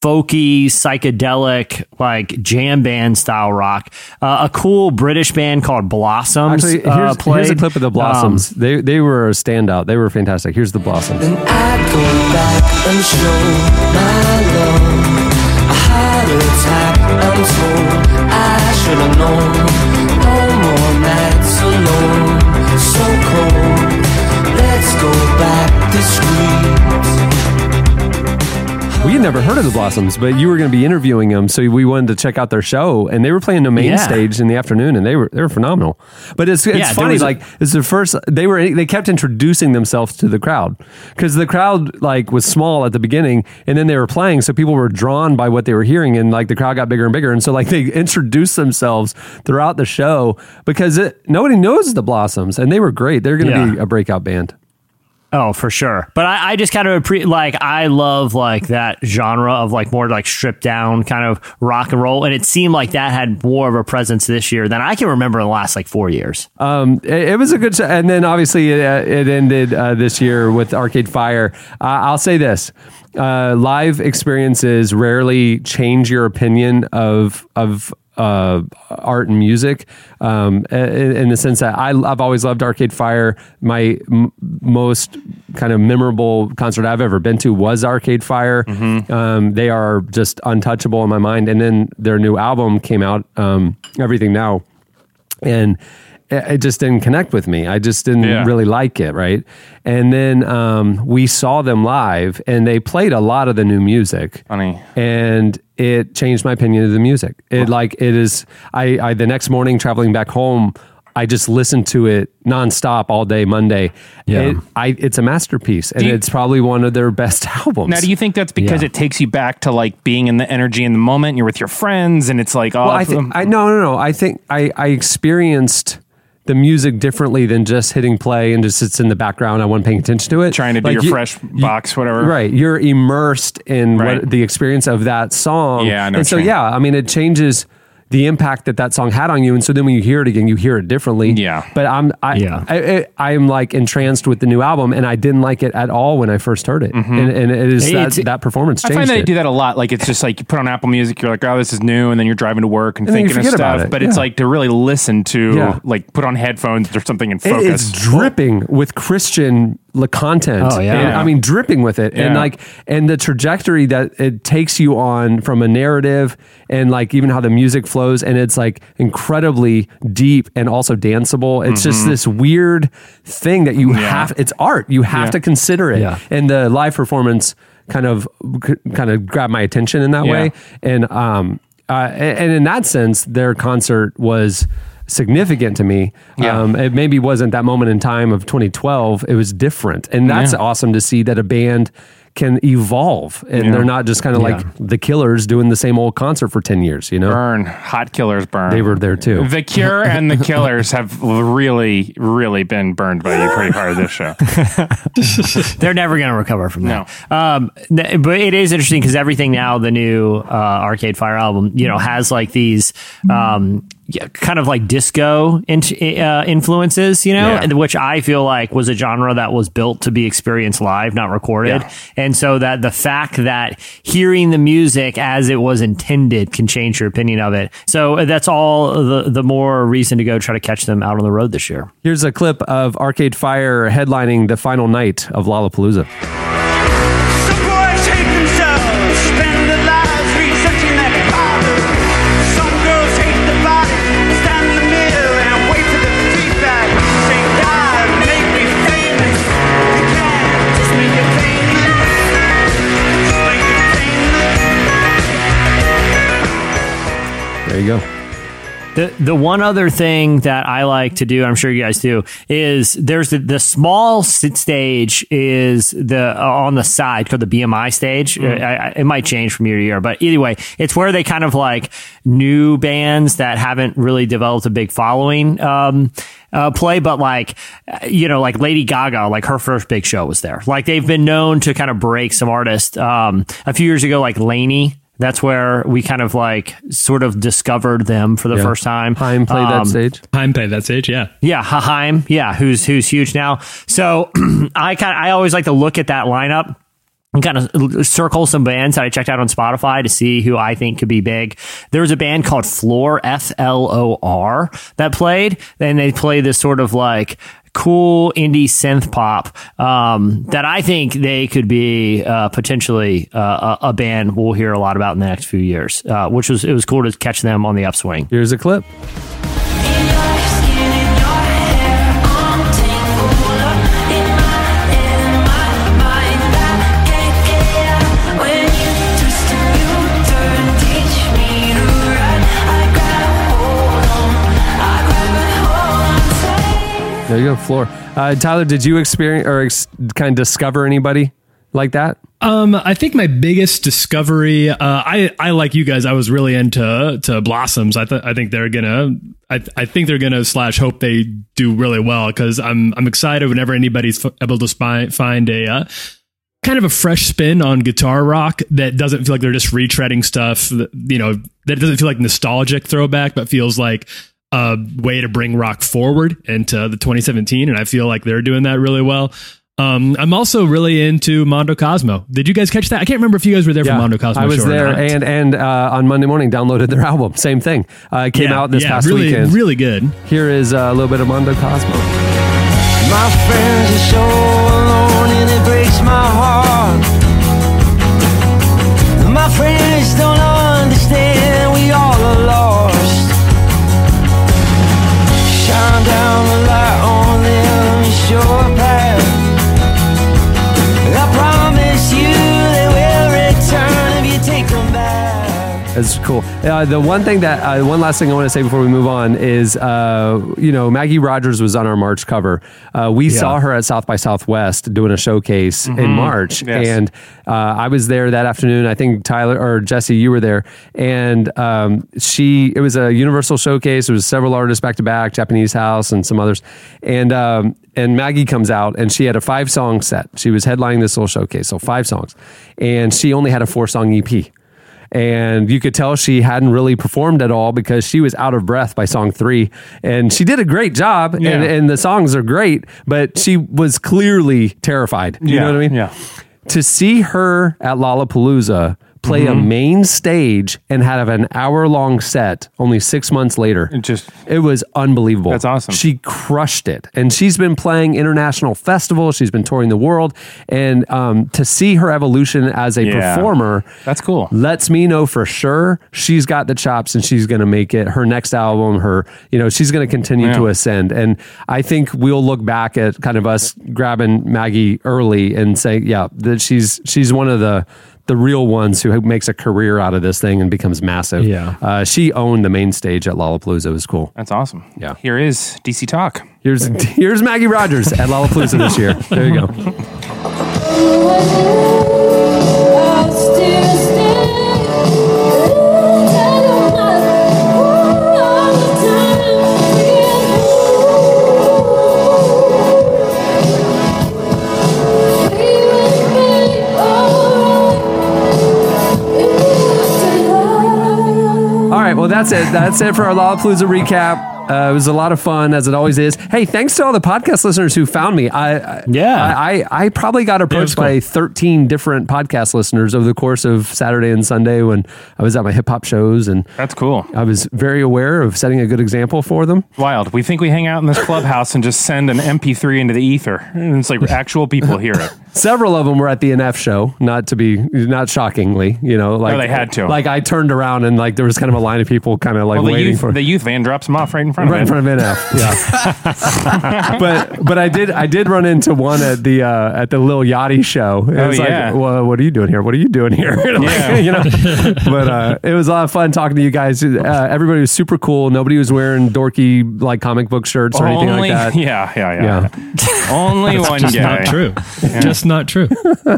folky, psychedelic, like jam band style rock. Uh, a cool British band called Blossoms. Actually, uh, here's, here's a clip of the Blossoms. they they were a standout. They were fantastic. Here's the Blossoms. I'm told I should have known. No more nights alone, so cold. Let's go back the streets. We had never heard of the Blossoms, but you were going to be interviewing them, so we wanted to check out their show. And they were playing the main Yeah. stage in the afternoon, and they were they were phenomenal. But it's it's Yeah, funny, like it's the first they were they kept introducing themselves to the crowd because the crowd like was small at the beginning, and then they were playing, so people were drawn by what they were hearing, and like the crowd got bigger and bigger, and so like they introduced themselves throughout the show because it, nobody knows the Blossoms, and they were great. They're going to Yeah. be a breakout band. Oh, for sure. But I, I just kind of appre- like I love like that genre of like more like stripped down kind of rock and roll, and it seemed like that had more of a presence this year than I can remember in the last like four years. Um, it, it was a good. And then obviously it, uh, it ended uh, this year with Arcade Fire. Uh, I'll say this. Uh, live experiences rarely change your opinion of of uh, art and music um, in, in the sense that I, I've always loved Arcade Fire. My m- most kind of memorable concert I've ever been to was Arcade Fire. Um, they are just untouchable in my mind. And then their new album came out, um, Everything Now and it just didn't connect with me. I just didn't Yeah. really like it, right? And then um, we saw them live, and they played a lot of the new music. Funny. and it changed my opinion of the music. It like it is. I, I the next morning traveling back home. I just listened to it nonstop all day Monday. Yeah. It, I, it's a masterpiece, and you- it's probably one of their best albums. Now, do you think that's because Yeah. it takes you back to like being in the energy in the moment? You're with your friends, and it's like, oh, Well, I think um, I no no no. I think I I experienced the music differently than just hitting play and just sits in the background. I wasn't paying attention to it. Trying to do Like, your you- fresh box, whatever. Right. You're immersed in Right. what the experience of that song. Yeah, I know And so, yeah, I mean, it changes the impact that that song had on you. And so then when you hear it again, you hear it differently. Yeah. But I'm, I, Yeah. I, I, am like entranced with the new album and I didn't like it at all when I first heard it. And, and it is that, that performance Mm-hmm. I find that they it. do that a lot. Like it's just like you put on Apple Music, you're like, oh, this is new, and then you're driving to work and, And thinking of stuff. it. But it's like to really listen to, Yeah. like put on headphones or something and focus. It's dripping with Christian la- content. Oh, yeah. And, Yeah. I mean, dripping with it, and like, and the trajectory that it takes you on from a narrative, and like even how the music flows, and it's like incredibly deep and also danceable. It's just this weird thing that you Mm-hmm. Yeah. have. It's art. You have Yeah. to consider it, Yeah. and the live performance kind of kind of grabbed my attention in that Yeah. way, and um, uh, and and in that sense, their concert was significant to me. Yeah. Um, it maybe wasn't that moment in time of 2012. It was different, and that's Yeah. awesome to see that a band can evolve and Yeah. they're not just kind of Yeah. like the Killers doing the same old concert for 10 years. You know, burn. Hot killers burn. they were there too. The Cure and the Killers have really, really been burned by you pretty hard this show. They're never going to recover from that. Um, th- but it is interesting because everything now, the new uh, Arcade Fire album, you know, has like these um, yeah, kind of like disco in- uh, influences, you know, Yeah. and which I feel like was a genre that was built to be experienced live, not recorded. Yeah. And so that the fact that hearing the music as it was intended can change your opinion of it. So that's all the, the more reason to go try to catch them out on the road this year. Here's a clip of Arcade Fire headlining the final night of Lollapalooza. You go. The the one other thing that I like to do, I'm sure you guys do, is there's the, the small stage is the uh, on the side called the BMI stage. Uh, I, I, it might change from year to year, but either way, it's where they kind of like new bands that haven't really developed a big following. Um, uh, play, but like, uh, you know, like Lady Gaga, like her first big show was there. Like they've been known to kind of break some artists. Um, a few years ago, like LANY, that's where we kind of like sort of discovered them for the Yeah. first time. Haim played that Um, stage. Time played that stage, yeah. Yeah, Haim, yeah, who's who's huge now. So I kind I always like to look at that lineup and kind of circle some bands that I checked out on Spotify to see who I think could be big. There was a band called Flor F L O R that played, and they play this sort of like cool indie synth pop um, that I think they could be uh, potentially uh, a, a band we'll hear a lot about in the next few years. Uh, which was it was cool to catch them on the upswing. Here's a clip. There you go, Flor. Uh, Tyler, did you experience or ex- kind of discover anybody like that? Um, I think my biggest discovery, uh, I, I like you guys. I was really into to Blossoms. I th- I think they're gonna, I, I think they're gonna slash hope they do really well because I'm I'm excited whenever anybody's f- able to spy, find a uh, kind of a fresh spin on guitar rock that doesn't feel like they're just retreading stuff. That, you know, that doesn't feel like nostalgic throwback, but feels like a way to bring rock forward into the 2017. And I feel like they're doing that really well. Um, I'm also really into Mondo Cosmo. Did you guys catch that? I can't remember if you guys were there for Mondo Cosmo. I was show or there not. and and uh, on Monday morning downloaded their album. Same thing. Uh, it came yeah, out this yeah, past really, weekend. Really good. Here is uh, a little bit of Mondo Cosmo. My friends are so alone and it breaks my heart. My friends don't understand That's cool. Uh, the one thing that, uh, one last thing I want to say before we move on is, uh, you know, Maggie Rogers was on our March cover. Uh, we saw her at South by Southwest doing a showcase in March, Yes. and uh, I was there that afternoon. I think Tyler or Jesse, you were there, and um, she. It was a Universal showcase. There was several artists back to back, Japanese House, and some others, and um, and Maggie comes out, and she had a five song set. She was headlining this little showcase, so five songs, and she only had a four song EP and you could tell she hadn't really performed at all because she was out of breath by song three and she did a great job and, Yeah. and the songs are great but she was clearly terrified you know what i mean Yeah. to see her at lollapalooza play Mm-hmm. a main stage and have an hour long set only six months later It just it was unbelievable. That's awesome. She crushed it, and she's been playing international festivals. She's been touring the world, and um, to see her evolution as a Yeah. performer, That's cool. Lets me know for sure she's got the chops, and she's going to make it. Her next album, her you know, she's going to continue Yeah. to ascend, and I think we'll look back at kind of us grabbing Maggie early and say, yeah, that she's she's one of the. The real ones who makes a career out of this thing and becomes massive. Yeah. uh, she owned the main stage at Lollapalooza. It was cool. That's awesome. Yeah. Here is DC Talk. Here's here's Maggie Rogers at Lollapalooza this year. There you go. that's it. That's it for our Lollapalooza recap. Uh, it was a lot of fun, as it always is. Hey, thanks to all the podcast listeners who found me. I, I Yeah. I, I, I probably got approached cool. by 13 different podcast listeners over the course of Saturday and Sunday when I was at my hip hop shows, and That's cool. I was very aware of setting a good example for them. Wild. We think we hang out in this clubhouse and just send an MP3 into the ether. And it's like actual people hear it. Several of them were at the NF show, not to be, not shockingly, you know, like they had to. Like I turned around and like there was kind of a line of people kind of like Well, the waiting youth, for the youth van drops them off right in front right in of it. front of NF. Yeah, but but I did I did run into one at the uh, at the Lil Yachty show. It Oh, was yeah. like, well, what are you doing here? What are you doing here? Like, Yeah. you know. But uh, it was a lot of fun talking to you guys. Uh, everybody was super cool. Nobody was wearing dorky like comic book shirts or anything like that. yeah, yeah, yeah. Only one Just guy. not true. Just not true. Um,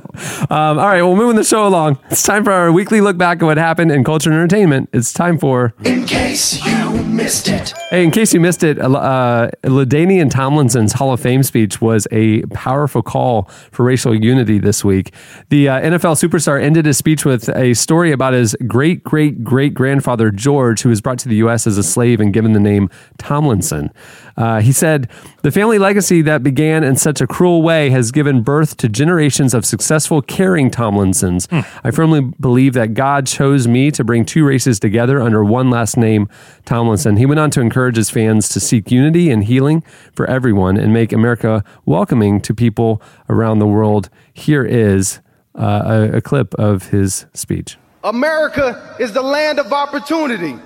all right, well, moving the show along. It's time for our weekly look back at what happened in culture and entertainment. It's time for In case you missed it. Hey, in case you missed it, uh, LaDainian Tomlinson's Hall of Fame speech was a powerful call for racial unity this week. The uh, NFL superstar ended his speech with a story about his great great great grandfather George, who was brought to the U.S. as a slave and given the name Tomlinson. Uh, he said, The family legacy that began in such a cruel way has given birth to generations of successful, caring Tomlinsons. I firmly believe that God chose me to bring two races together under one last name, Tomlinson. He went on to encourage his fans to seek unity and healing for everyone and make America welcoming to people around the world. Here is uh, a, a clip of his speech. America is the land of opportunity.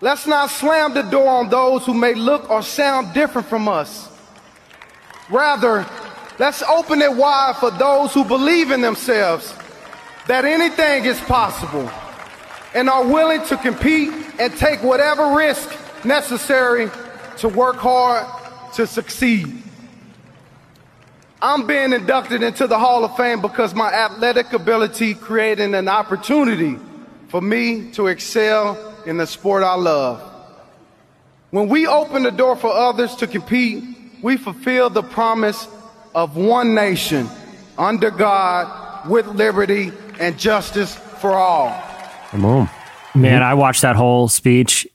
Let's not slam the door on those who may look or sound different from us. Rather, let's open it wide for those who believe in themselves that anything is possible and are willing to compete and take whatever risk necessary to work hard to succeed. I'm being inducted into the Hall of Fame because my athletic ability created an opportunity for me to excel in the sport I love. When we open the door for others to compete, we fulfill the promise of one nation under God with liberty and justice for all. Come on. Man, I watched that whole speech.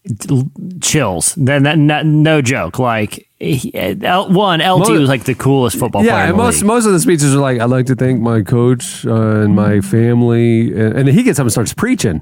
Chills. Then that, no, no joke. Like he- L, one, LT Mo- was like the coolest football player. Yeah, and most league. most of the speeches are like, "I'd like to thank my coach uh, and my family," and, and he gets up and starts preaching.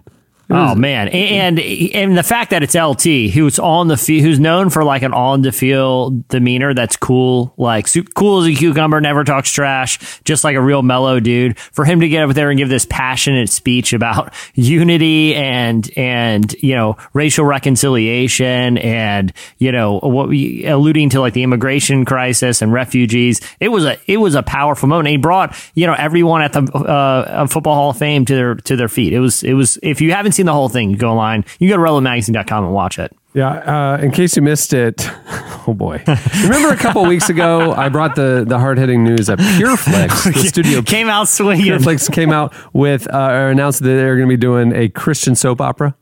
Oh man, and and the fact that it's LT, who's on the field, who's known for like an on the field demeanor that's cool, like cool as a cucumber, never talks trash, just like a real mellow dude. For him to get up there and give this passionate speech about unity and and you know racial reconciliation and you know what we, alluding to like the immigration crisis and refugees, it was a it was a powerful moment. He brought you know everyone at the uh, Football Hall of Fame to their to their feet. It was it was if you haven't seen seen the whole thing, you go online. You go to relevantmagazine.com and watch it. Yeah, uh, in case you missed it, oh boy. Remember a couple weeks ago, I brought the, the hard hitting news that PureFlix, the studio Came out swinging. PureFlix came out with, uh, or announced that they're going to be doing a Christian soap opera.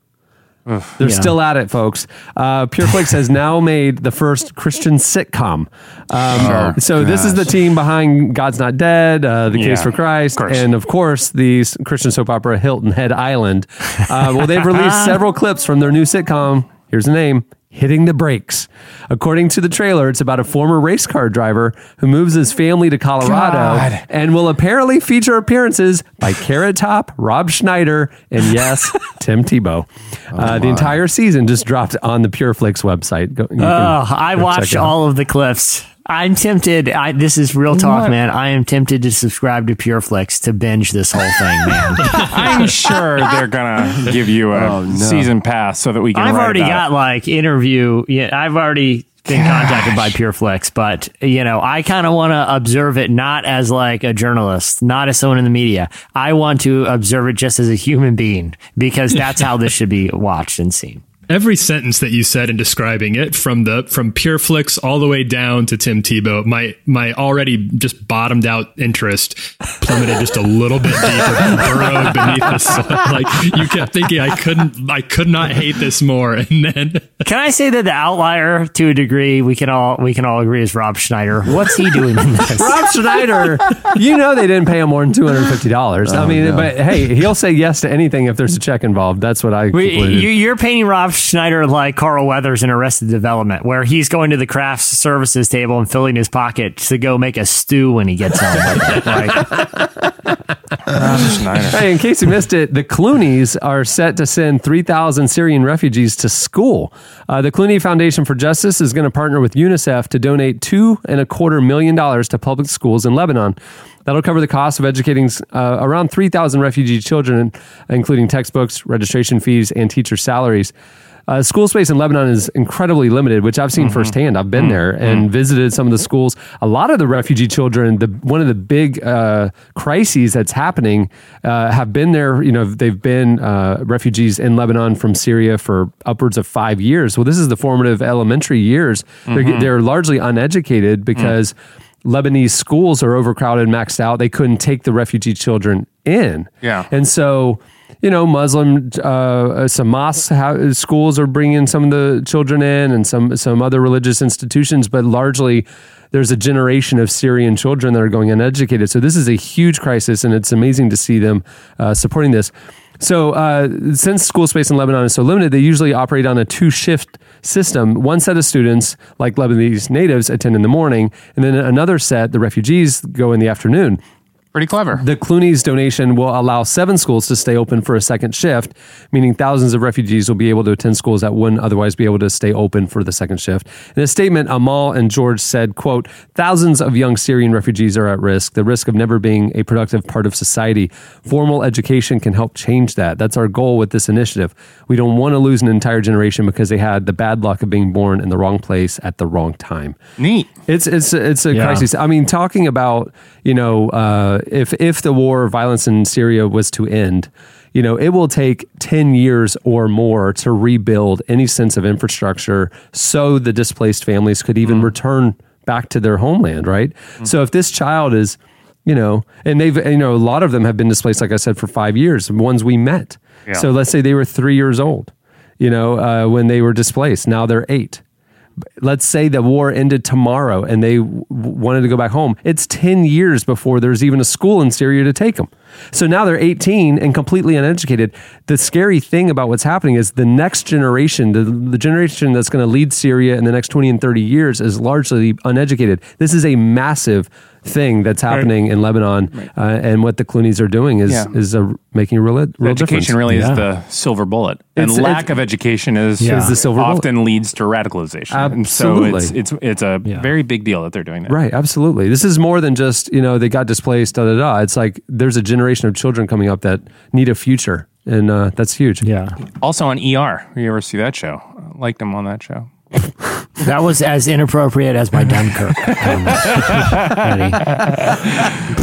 They're Yeah. still at it, folks. Uh, PureFlix has now made the first Christian sitcom. Um, so this is the team behind God's Not Dead, uh, The Case Yeah, for Christ, of and of course the Christian soap opera Hilton Head Island. Uh, well, they've released several clips from their new sitcom. Here's the name. Hitting the Breaks. According to the trailer, it's about a former race car driver who moves his family to Colorado God. and will apparently feature appearances by Carrot Top, Rob Schneider, and yes, Tim Tebow. uh, the entire season just dropped on the PureFlix website. Go, Oh, I watched check it out. all of the clips. I'm tempted. I, this is real talk, What? man. I am tempted to subscribe to PureFlix to binge this whole thing, man. I'm sure they're gonna give you a oh, season pass so that we can. I've write already about got it. like interview. Yeah, I've already been contacted by PureFlix, but you know, I kind of want to observe it not as like a journalist, not as someone in the media. I want to observe it just as a human being because that's how this should be watched and seen. Every sentence that you said in describing it, from the from PureFlix all the way down to Tim Tebow, my my already just bottomed out interest plummeted just a little bit deeper, burrowed beneath the sun. Like you kept thinking, I couldn't, I could not hate this more, and then Can I say that the outlier, to a degree, we can all we can all agree is Rob Schneider. What's he doing in this? Rob Schneider, you know they didn't pay him more than two hundred fifty dollars. I oh, mean, but hey, he'll say yes to anything if there's a check involved. That's what I. We- concluded. you, you're painting Rob Schneider like Carl Weathers in Arrested Development, where he's going to the craft services table and filling his pocket to go make a stew when he gets home. like, Hey, in case you missed it, the Clooney's are set to send 3,000 Syrian refugees to school. Uh, the Clooney Foundation for Justice is going to partner with UNICEF to donate two and a quarter million dollars to public schools in Lebanon. That'll cover the cost of educating uh, around 3,000 refugee children, including textbooks, registration fees, and teacher salaries. Uh, school space in Lebanon is incredibly limited, which I've seen firsthand. I've been there and visited some of the schools. A lot of the refugee children, the one of the big uh, crises that's happening, uh, have been there. You know, they've been uh, refugees in Lebanon from Syria for upwards of five years. Well, this is the formative elementary years. They're, they're largely uneducated because. Lebanese schools are overcrowded, maxed out. They couldn't take the refugee children in. Yeah. And so, you know, Muslim, uh, some mosques, schools are bringing some of the children in and some, some other religious institutions, but largely there's a generation of Syrian children that are going uneducated. So this is a huge crisis and it's amazing to see them uh, supporting this. So, uh, since school space in Lebanon is so limited, they usually operate on a two shift system. One set of students, like Lebanese natives, attend in the morning, and then another set, the refugees, go in the afternoon. Pretty clever. The Clooney's donation will allow seven schools to stay open for a second shift, meaning thousands of refugees will be able to attend schools that wouldn't otherwise be able to stay open for the second shift. In a statement, Amal and George said, quote, thousands of young Syrian refugees are at risk, the risk of never being a productive part of society. Formal education can help change that. That's our goal with this initiative. We don't want to lose an entire generation because they had the bad luck of being born in the wrong place at the wrong time. Neat. It's it's it's a Yeah. crisis. I mean, talking about you know uh, if if the war violence in Syria was to end, you know, it will take ten years or more to rebuild any sense of infrastructure, so the displaced families could even return back to their homeland. Right. So if this child is you know, and they've, you know, a lot of them have been displaced, like I said, for five years, ones we met. Yeah. So let's say they were three years old, you know, uh, when they were displaced. Now they're eight let's say the war ended tomorrow and they w- wanted to go back home, it's 10 years before there's even a school in Syria to take them. So now they're 18 and completely uneducated. The scary thing about what's happening is the next generation, the, the generation that's going to lead Syria in the next 20 and 30 years, is largely uneducated. This is a massive thing that's happening in Lebanon, uh, and what the Clooney's are doing is Yeah. is a, making a real, real education difference. really Yeah. is the silver bullet, and It's- lack it's- of education is, Is the silver bullet. often leads to radicalization. And Absolutely. so it's it's it's a Yeah. very big deal that they're doing that. Right, absolutely. This is more than just, you know, they got displaced, da da da. It's like there's a generation of children coming up that need a future. And uh, that's huge. yeah. Also on ER, you ever see that show? I liked him on that show. That was as inappropriate as my Dunkirk. um,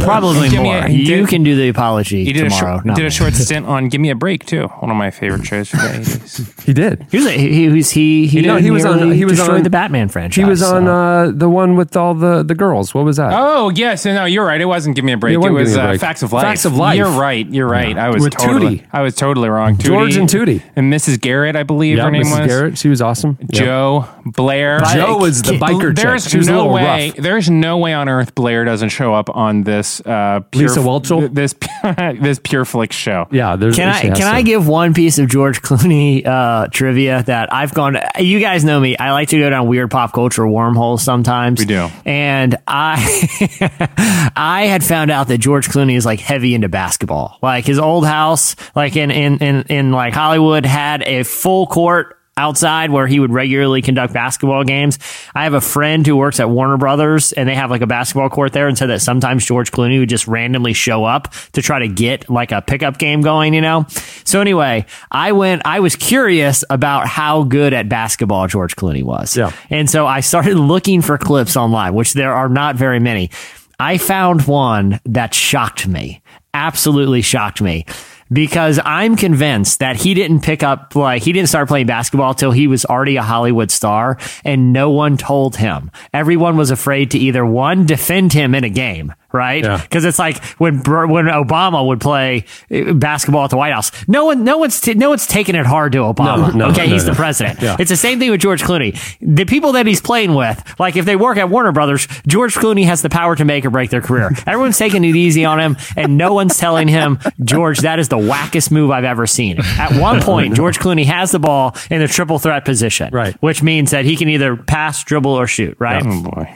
Probably Give me more. a- he you did- can do the apology He did a tomorrow. short, not did me. a short stint on "Give Me a Break" too. One of my favorite shows from the eighties. He did. He was a, he, he was he he, No, he was on. He was destroyed on the Batman franchise. He was on so. uh, the one with all the the girls. What was that? Oh yes, no, you're right. It wasn't "Give Me a Break." It It, wasn't was Me a uh, Break. "Facts of Life." Facts of Life. You're right. You're right. I was With totally. Tootie. I was totally wrong. George and Tootie. and Mrs. Garrett, I believe yeah, her name Mrs. was. Garrett. She was awesome. Jo Blair. Jo was the biker chick. There's She was a no little way. rough. There's no way on earth Blair doesn't show up on this. Uh, pure, Lisa Whelchel? This this pure flick show. Yeah, there's. Can I she has can to. I give one piece of George Clooney uh, trivia that I've gone? You guys know me. I like to go down weird pop culture wormholes sometimes. We do. and I I had found out that George Clooney is like heavy into basketball. Like his old house, like in in in, in like Hollywood, had a full court outside where he would regularly conduct basketball games. I have a friend who works at Warner Brothers and they have like a basketball court there and said that sometimes George Clooney would just randomly show up to try to get like a pickup game going, you know? So anyway, I went, I was curious about how good at basketball George Clooney was. Yeah. And so I started looking for clips online, which there are not very many. I found one that shocked me, absolutely shocked me. Because I'm convinced that he didn't pick up, like, he didn't start playing basketball till he was already a Hollywood star and no one told him. Everyone was afraid to either one, defend him in a game, right? Yeah. Because it's like when when Obama would play uh, basketball at the White House, no one, no one's, t- no one's taking it hard to Obama. No, no, okay, no, he's no. the president. Yeah. It's the same thing with George Clooney. The people that he's playing with, like if they work at Warner Brothers, George Clooney has the power to make or break their career. Everyone's taking it easy on him, and no one's telling him, George, that is the wackest move I've ever seen. At one point, George Clooney has the ball in the triple threat position, Right. Which means that he can either pass, dribble, or shoot, right? Oh boy.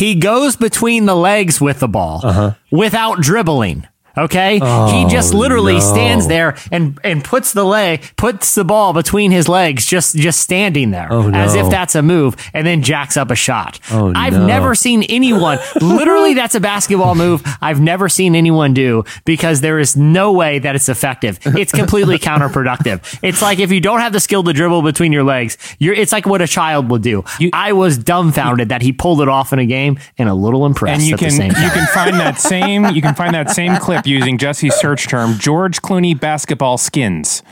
He goes between the legs with the ball Uh-huh. without dribbling. Okay, he oh, just literally Oh, no. stands there and and puts the leg puts the ball between his legs, just just standing there, Oh, as if that's a move, and then jacks up a shot. Oh, I've no. never seen anyone. literally, that's a basketball move. I've never seen anyone do because there is no way that it's effective. It's completely counterproductive. It's like if you don't have the skill to dribble between your legs, you're. It's like what a child would do. I was dumbfounded that he pulled it off in a game, and a little impressed And you at can the same time. you can find that same you can find that same clip using Jesse's search term George Clooney basketball skins.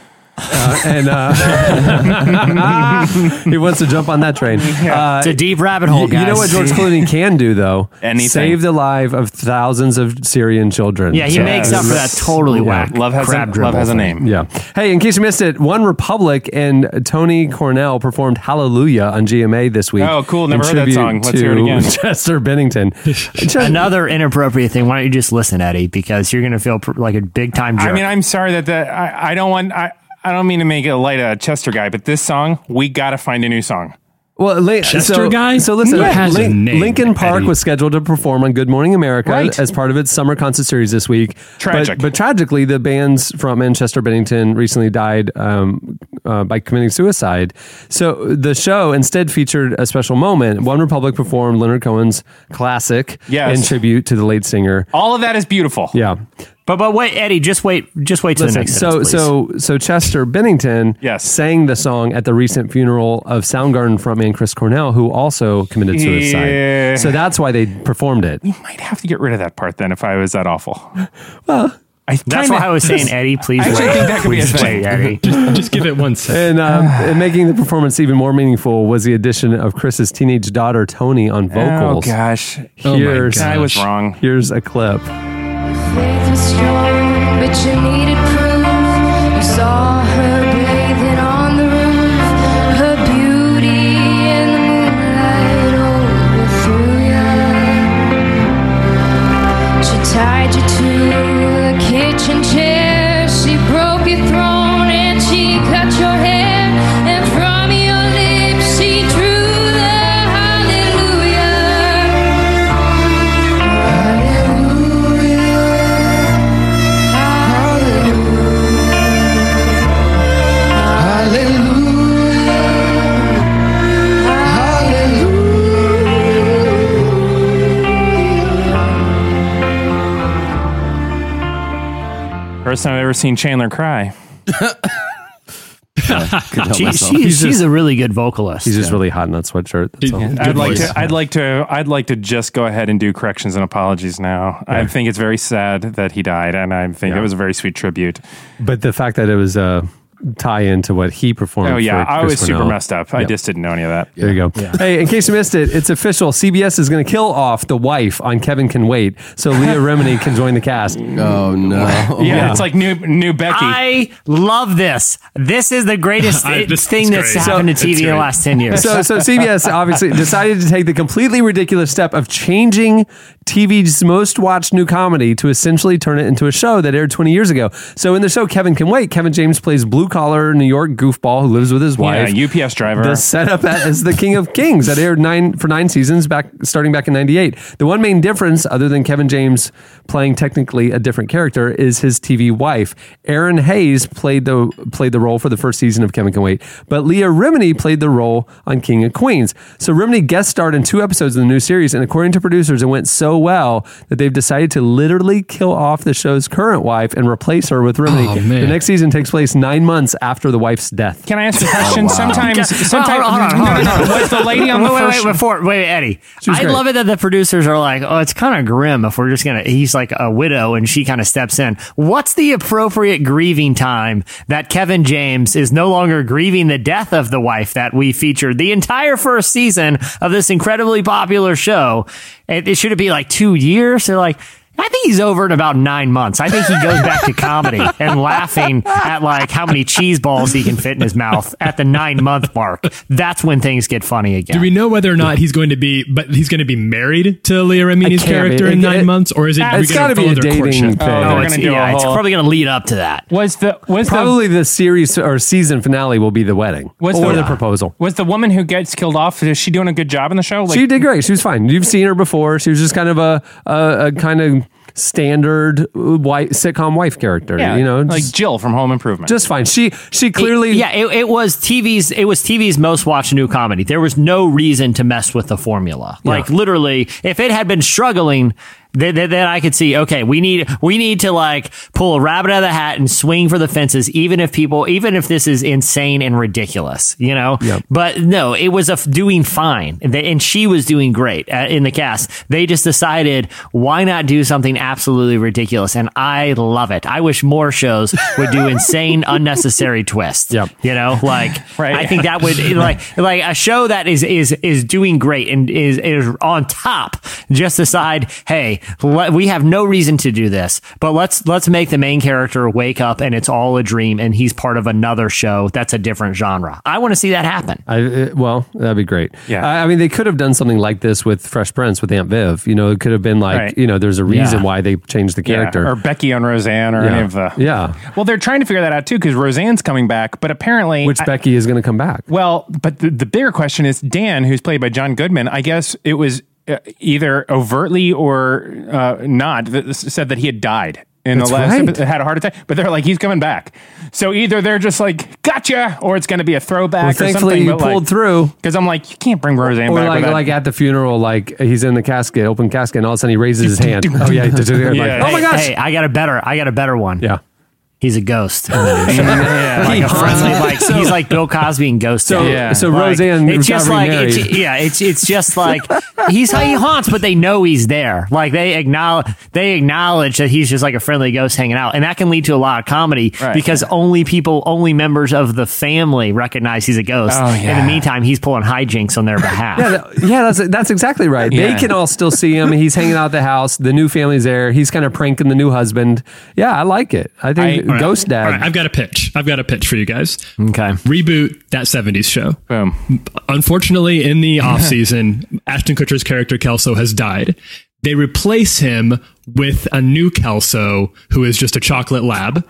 And uh, he wants to jump on that train. Uh, It's a deep rabbit hole, you, guys. you know what George Clooney can do though? Anything. Save the life of thousands of Syrian children. Yeah, he So- makes up for that totally whack. Love has a, love has a name. Yeah. Hey, in case you missed it, One Republic and Toni Cornell performed Hallelujah on GMA this week. Oh, cool. Never in heard that song. Let's hear it again. Chester Bennington. Another inappropriate thing. Why don't you just listen, Eddie? Because you're going to feel pr- like a big time jerk. I mean, I'm sorry that the I, I don't want I, I don't mean to make it light a Chester guy, but this song we got to find a new song. Well, Lin- Chester so, guy? So listen, That has Lin- name, Linkin Park Eddie. was scheduled to perform on Good Morning America Right. as part of its summer concert series this week. Tragic. But, but tragically, the band's frontman Chester Bennington recently died um, uh, by committing suicide. So the show instead featured a special moment. One Republic performed Leonard Cohen's classic Yes. in tribute to the late singer. All of that is beautiful. Yeah. But but wait, Eddie, just wait, just wait till the next. so sentence, so so Chester Bennington Yes. sang the song at the recent funeral of Soundgarden frontman Chris Cornell, who also committed suicide. Yeah. So that's why they performed it. You might have to get rid of that part then if I was that awful. Well, I that's why I was saying, Eddie, please I wait. think that could be a Please thing. wait, Eddie. Just, just give it one second. and, um, and making the performance even more meaningful was the addition of Chris's teenage daughter Toni on Oh vocals. gosh, Oh my Here's, gosh. I was wrong. here's a clip. Faith was strong, but you needed proof. You saw her bathing on the roof. Her beauty in the moonlight overthrew you. She tied you to First time I've ever seen Chandler cry. Couldn't She, she, He's she's a really good vocalist. He's just really hot in that sweatshirt. That's all. I'd like voice. to. I'd like to. I'd like to just go ahead and do corrections and apologies now. I think it's very sad that he died, and I think Yeah. it was a very sweet tribute. But the fact that it was a tie into what he performed. Oh yeah, for I Chris was super Cornell. messed up. I just didn't know any of that. There you go. Hey, in case you missed it, it's official. CBS is going to kill off the wife on Kevin Can Wait, so Leah Remini can join the cast. Oh no. Yeah, it's like new new Becky. I love this. This is the greatest I- this thing that's great. happened to TV in the last 10 years. So, so CBS obviously decided to take the completely ridiculous step of changing TV's most watched new comedy to essentially turn it into a show that aired 20 years ago. So, in the show Kevin Can Wait, Kevin James plays blue collar New York goofball who lives with his wife. yeah, UPS driver. The setup as the King of Kings that aired nine for nine seasons back starting back in '98. The one main difference, other than Kevin James playing technically a different character, is his TV wife. Erin Hayes played the played the role for the first season of Kevin Can Wait, but Leah Remini played the role on King of Queens. So Remini guest starred in two episodes of the new series, and according to producers, it went so well that they've decided to literally kill off the show's current wife and replace her with Remini. Oh, the next season takes place nine months after the wife's death. Can I ask a oh, question? Sometimes, sometimes, Hold on, hold on, no, no, hold no, on. no. Was the lady on the wait, first? wait, before, wait, Eddie. I great. love it that the producers are like, oh, it's kind of grim if we're just gonna. He's like a widow, and she kind of steps in. What's the appropriate grieving time that Kevin James is no longer grieving the death of the wife that we featured the entire first season of this incredibly popular show? It, it should be like two years? They're like. I think he's over in about nine months. I think he goes back to comedy and laughing at like how many cheese balls he can fit in his mouth at the nine month mark. That's when things get funny again. Do we know whether or not he's going to be, but he's going to be married to Leah Remini's character be. in It- nine it- months, or is it? are we It's gonna got to be follow a their dating courtship? thing. Oh, Oh, they're it's, gonna do it's probably going to lead up to that. was the was the Probably the series or season finale will be the wedding Was or the- the, proposal. was the woman who gets killed off? Is she doing a good job in the show? Like, she did great. She was fine. You've seen her before. She was just kind of a a, a kind of standard white sitcom wife character. yeah, you know, like just, Jill from Home Improvement. just fine. She she clearly yeah, it, it was TV's. It was TV's most watched new comedy. There was no reason to mess with the formula. Like literally, if it had been struggling. Then, I could see. Okay, we need we need to like pull a rabbit out of the hat and swing for the fences, even if people, even if this is insane and ridiculous, you know. Yep. But no, it was a f- doing fine, and, and she was doing great uh, in the cast. They just decided why not do something absolutely ridiculous, and I love it. I wish more shows would do insane, unnecessary twists. Yep. You know, like Right. I think that would like like a show that is is is doing great and is is on top. Just decide, hey, let, we have no reason to do this, but let's let's make the main character wake up and it's all a dream, and he's part of another show that's a different genre. I want to see that happen. I, uh, well, that'd be great. Yeah. I, I mean, they could have done something like this with Fresh Prince with Aunt Viv. You know, it could have been like, Right. you know, there's a reason Yeah. why they changed the Yeah, character. or Becky on Roseanne, or any yeah. of the. yeah. Well, they're trying to figure that out too because Roseanne's coming back, but apparently, Which I- Becky is going to come back. Well, but the, the bigger question is Dan, who's played by John Goodman. I guess it was either overtly or uh, not that said that he had died in That's the last right. episode, had a heart attack. But they're like, he's coming back. So either they're just like, gotcha, or it's going to be a throwback. Well, or thankfully, something, you but, like- pulled through. Because I'm like, you can't bring Roseanne Or back. like, without- like at the funeral, like he's in the casket, open casket, and all of a sudden he raises his hand. Oh yeah, like, Yeah. oh my Hey, gosh, Hey, I got a better. I got a better one. yeah. He's a ghost. new like a friendly, like he's like Bill Cosby and Ghost. So, Yeah. so Like, Roseanne it's just like it's, yeah, it's it's just like he's he haunts, but they know he's there. Like they acknowledge they acknowledge that he's just like a friendly ghost hanging out, and that can lead to a lot of comedy Right. because only people, only members of the family recognize he's a ghost. Oh, In the meantime, he's pulling hijinks on their behalf. Yeah, that- yeah, that's that's exactly right. Yeah. They can all still see him. He's hanging out at the house. The new family's there. He's kind of pranking the new husband. Yeah, I like it. I think I- right. Ghost Dad. All right, I've got a pitch. I've got a pitch for you guys. Okay. Reboot that 70s show. Boom. Unfortunately, in the off season, Ashton Kutcher's character Kelso has died. They replace him with a new Kelso who is just a chocolate lab.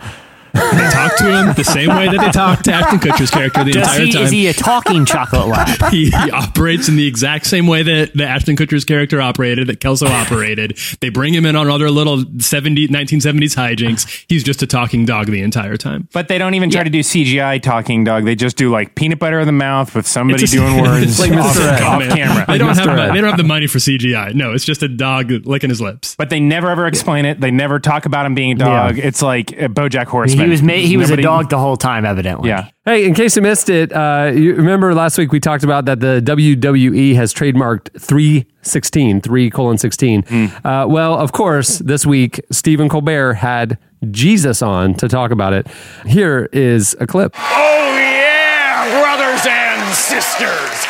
They talk to him the same way that they talk to Ashton Kutcher's character the Does entire he, time. is he a talking chocolate lab? he, he operates in the exact same way that, that Ashton Kutcher's character operated, that Kelso operated. They bring him in on other little 70, 1970s hijinks. He's just a talking dog the entire time. But they don't even try to do CGI talking dog. They just do like peanut butter in the mouth with somebody It's just- doing words it's like off, Mr. Off camera. They don't, Mr. have, Ed. they don't have the money for CGI. No, it's just a dog licking his lips. But they never ever explain it. They never talk about him being a dog. It's like uh, BoJack Horseman. He was ma- he was a dog the whole time, evidently. Yeah. Hey, in case you missed it, uh, you remember last week we talked about that the WWE has trademarked 316, 3 colon 16. Uh, well, of course, this week, Stephen Colbert had Jesus on to talk about it. Here is a clip. Oh, yeah, brothers and sisters.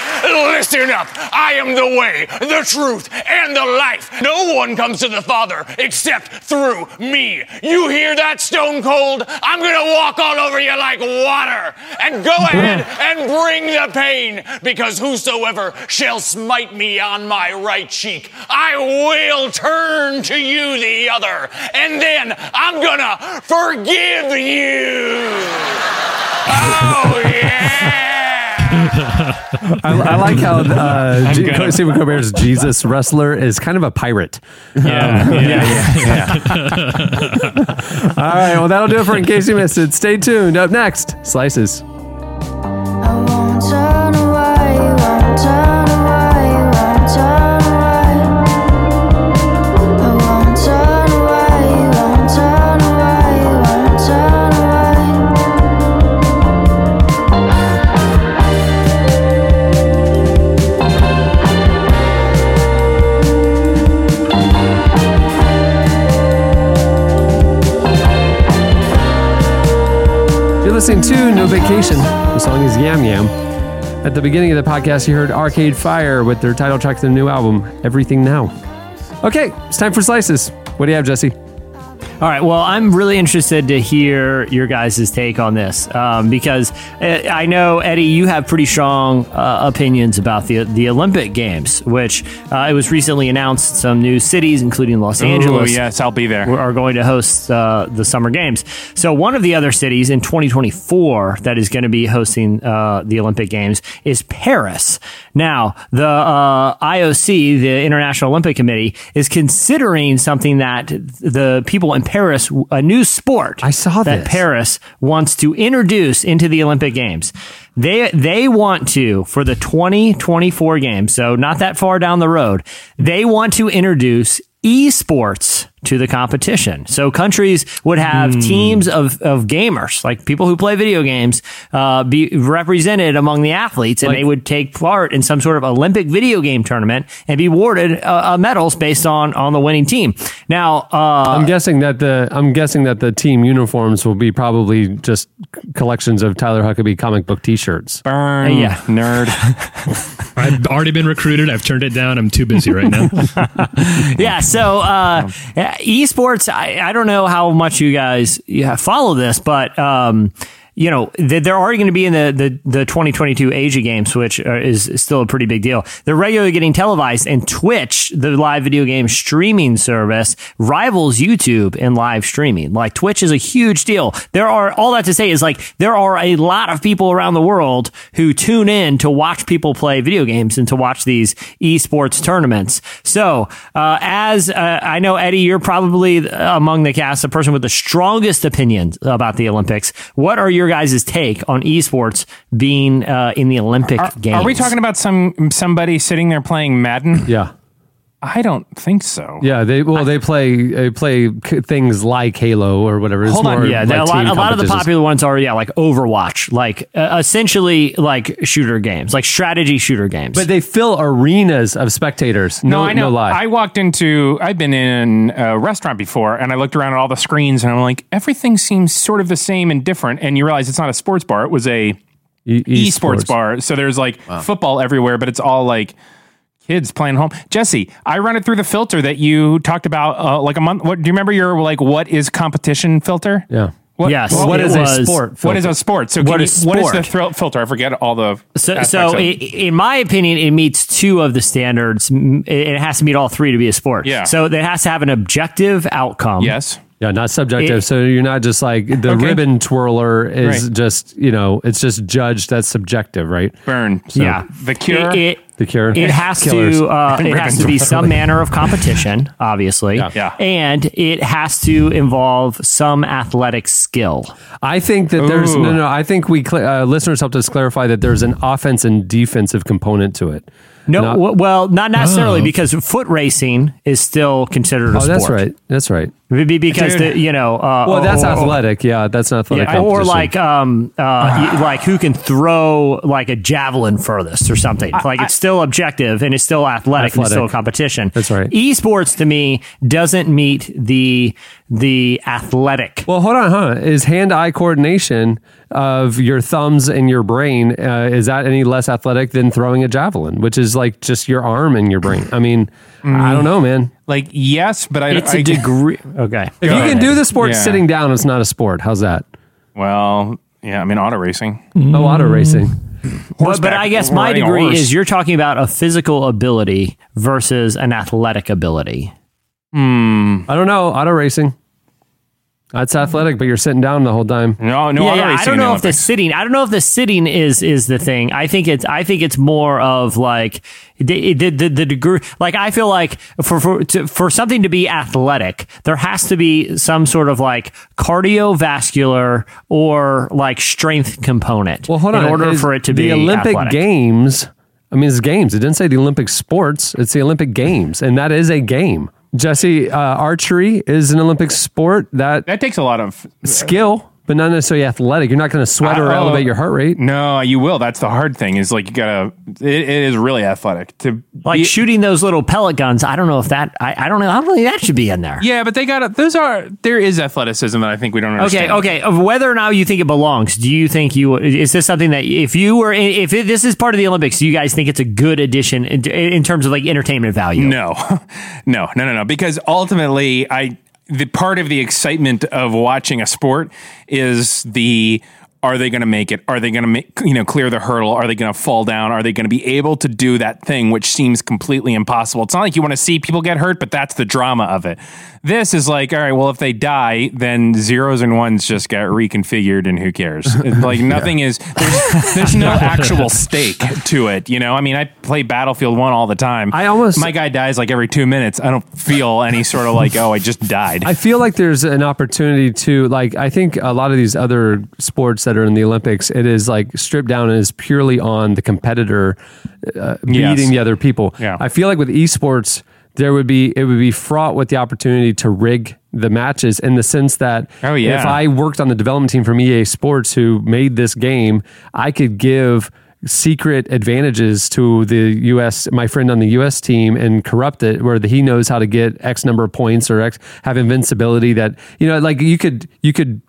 Listen up. I am the way, the truth, and the life. No one comes to the Father except through me. You hear that, Stone Cold? I'm going to walk all over you like water. And go ahead and bring the pain, because whosoever shall smite me on my right cheek, I will turn to you the other. And then I'm going to forgive you. Oh, yeah. I, I like how uh, G- gonna- Stephen Colbert's Jesus wrestler is kind of a pirate. Yeah. yeah. yeah. All right, well, that'll do it for In Case You Missed It. Stay tuned. Up next, Slices. Listening to No Vacation. The song is Yam Yam. At the beginning of the podcast, you heard Arcade Fire with their title track to their new album, Everything Now. Okay, it's time for Slices. What do you have, Jesse? All right. Well, I'm really interested to hear your guys' take on this um, because uh, I know Eddie, you have pretty strong uh, opinions about the the Olympic Games, which uh, it was recently announced some new cities, including Los Ooh, Angeles, yes, I'll be there. are going to host uh, the Summer Games. So one of the other cities in 2024 that is going to be hosting uh, the Olympic Games is Paris. Now, the uh, IOC, the International Olympic Committee, is considering something that the people in Paris, a new sport. I saw that this. Paris wants to introduce into the Olympic Games. They they want to for the 2024 games, so not that far down the road. They want to introduce esports to the competition. So countries would have Hmm. teams of, of gamers, like people who play video games, uh, be represented among the athletes, and Like- they would take part in some sort of Olympic video game tournament and be awarded uh, uh, medals based on on the winning team. Now, uh, I'm guessing that the I'm guessing that the team uniforms will be probably just collections of Tyler Huckabee comic book T-shirts. Burn, Yeah. nerd. I've already been recruited. I've turned it down. I'm too busy right now. yeah. So uh, yeah, esports, I, I don't know how much you guys follow this, but. Um, you know, th- they're already going to be in the, the, the 2022 Asia Games, which uh, is still a pretty big deal. They're regularly getting televised, and Twitch, the live video game streaming service, rivals YouTube in live streaming. Like, Twitch is a huge deal. There are, all that to say is like, there are a lot of people around the world who tune in to watch people play video games and to watch these esports tournaments. So, uh, as uh, I know, Eddie, you're probably among the cast, the person with the strongest opinions about the Olympics. What are your guys' take on esports being uh, in the Olympic Are, Games? are we talking about some somebody sitting there playing Madden? Yeah, I don't think so. yeah. They well, they play they play c- things like Halo or whatever. It's Hold on, more Yeah, like a lot, a lot of the popular ones are yeah, like Overwatch, like uh, essentially like shooter games, like strategy shooter games. But they fill arenas of spectators. No, No, I know. No lie. I walked into. I've been in a restaurant before, and I looked around at all the screens, and I'm like, everything seems sort of the same and different. And you realize it's not a sports bar; it was a E- esports bar. So there's like football everywhere, but it's all like kids playing home. Jesse, I run it through the filter that you talked about uh, like a month. What do you remember? Your like, what is competition filter? Yeah. What, Yes, What, What it is a was- sport? what is a sport? So What can is you- what is the sport? thrill filter? I forget all the So, so of it. in my opinion, it meets two of the standards. It has to meet all three to be a sport. Yeah. So it has to have an objective outcome. yes. Yeah, not subjective. It- so you're not just like the Okay. ribbon twirler is Right. just you know it's just judged. That's subjective, right? Burn. Yeah. The Cure. It, it, The Cure. It has Killers. to. Uh, it has to be some manner of competition, obviously. Yeah. And it has to involve some athletic skill. I think that there's Ooh. no, no. I think we cl- uh, listeners helped us clarify that there's an offense and defensive component to it. No, Not- w- well, not necessarily Oh. because foot racing is still considered a oh, sport. that's right. That's right. Be- be- Because Dude. the, you know, uh, Well, that's or- or- athletic. Yeah, that's athletic. Yeah, or like um uh like who can throw like a javelin furthest or something. like it's still objective and it's still athletic, and it's still a competition. That's right. Esports to me doesn't meet the the athletic. Well, hold on, huh? Is hand-eye coordination of your thumbs and your brain uh, is that any less athletic than throwing a javelin, which is like just your arm and your brain? I mean, I don't know, man. Like yes, but I. it's I a degree. Okay. If you can do the sport Yeah. sitting down, it's not a sport. How's that? Well, yeah. I mean, auto racing. Oh, auto racing. But, but I guess my degree is you're talking about a physical ability versus an athletic ability. Hmm. I don't know. Auto racing. That's athletic, but you're sitting down the whole time. No, no yeah, auto yeah. I don't know if the sitting. I don't know if the sitting is is the thing. I think it's. I think it's more of like the the, the, the degree. Like I feel like for for to, for something to be athletic, there has to be some sort of like cardiovascular or like strength component. Well, hold on. In order Is for it to the be Olympic athletic. Games. I mean, it's games. It didn't say the Olympic sports. It's the Olympic Games, and that is a game. Jesse, uh, archery is an Olympic sport. That That takes a lot of skill, but not necessarily athletic. You're not going to sweat or oh. elevate your heart rate. No, you will. That's the hard thing. Is like you gotta. It, it is really athletic to like be- shooting those little pellet guns. I don't know if that. I, I don't know. I don't think that should be in there. Yeah, but they got to Those are there is athleticism that I think we don't Okay, okay. Of Whether or not you think it belongs, do you think you is this something that if you were if it, this is part of the Olympics, do you guys think it's a good addition in, in terms of like entertainment value? No, no, no, no, no. Because ultimately, I the part of the excitement of watching a sport is the are they going to make it? Are they going to make you know clear the hurdle? Are they going to fall down? Are they going to be able to do that thing which seems completely impossible? It's not like you want to see people get hurt, but that's the drama of it. This is like, all right, well, if they die, then zeros and ones just get reconfigured, and who cares? It's like nothing is. There's, there's no actual stake to it. You know, I mean, I play Battlefield One all the time. I almost- my guy dies like every two minutes. I don't feel any sort of like, oh, I just died. I feel like there's an opportunity to like I think a lot of these other sports that are in the Olympics, it is like stripped down and is purely on the competitor uh, Yes. beating the other people. Yeah. I feel like with esports, there would be it would be fraught with the opportunity to rig the matches in the sense that Oh, yeah. if I worked on the development team from EA Sports who made this game, I could give secret advantages to the US my friend on the US team and corrupt it where he knows how to get X number of points or X have invincibility that you know like you could you could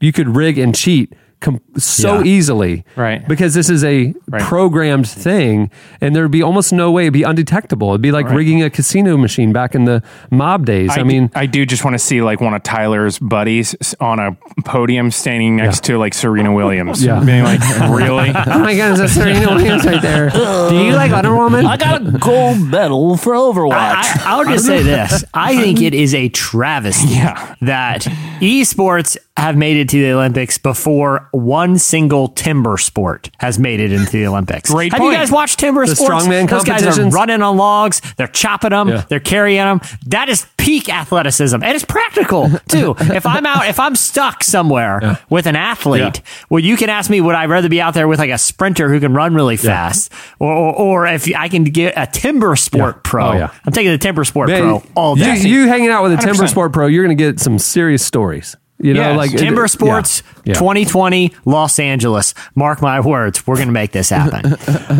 you could rig and cheat com- so Yeah. easily Right. because this is a Right. programmed thing and there'd be almost no way it'd be undetectable it'd be like Right. rigging a casino machine back in the mob days I, I mean I do just want to see like one of Tyler's buddies on a podium standing next to like Serena Williams. Yeah. Being like, really? oh my god is that Serena Williams right there do you like Wonder Woman I got a gold medal for Overwatch. I, I, will just say this: I think it is a travesty Yeah. that esports have made it to the Olympics before one single timber sport has made it into the Olympics. Great have point. you guys watched timber The sports? strongman Those guys are running on logs, they're chopping them, Yeah. they're carrying them. That is peak athleticism, and it's practical too. if I'm out, if I'm stuck somewhere with an athlete, well, you can ask me, would I rather be out there with like a sprinter who can run really fast, or, or or if I can get a timber sport Yeah. pro? Oh, yeah. I'm taking the timber sport Man, pro all day. You, you hanging out with a timber 100%. sport pro, you're going to get some serious stories. You know, Yes. like Timber Sports yeah, yeah. 2020 Los Angeles. Mark my words, we're going to make this happen.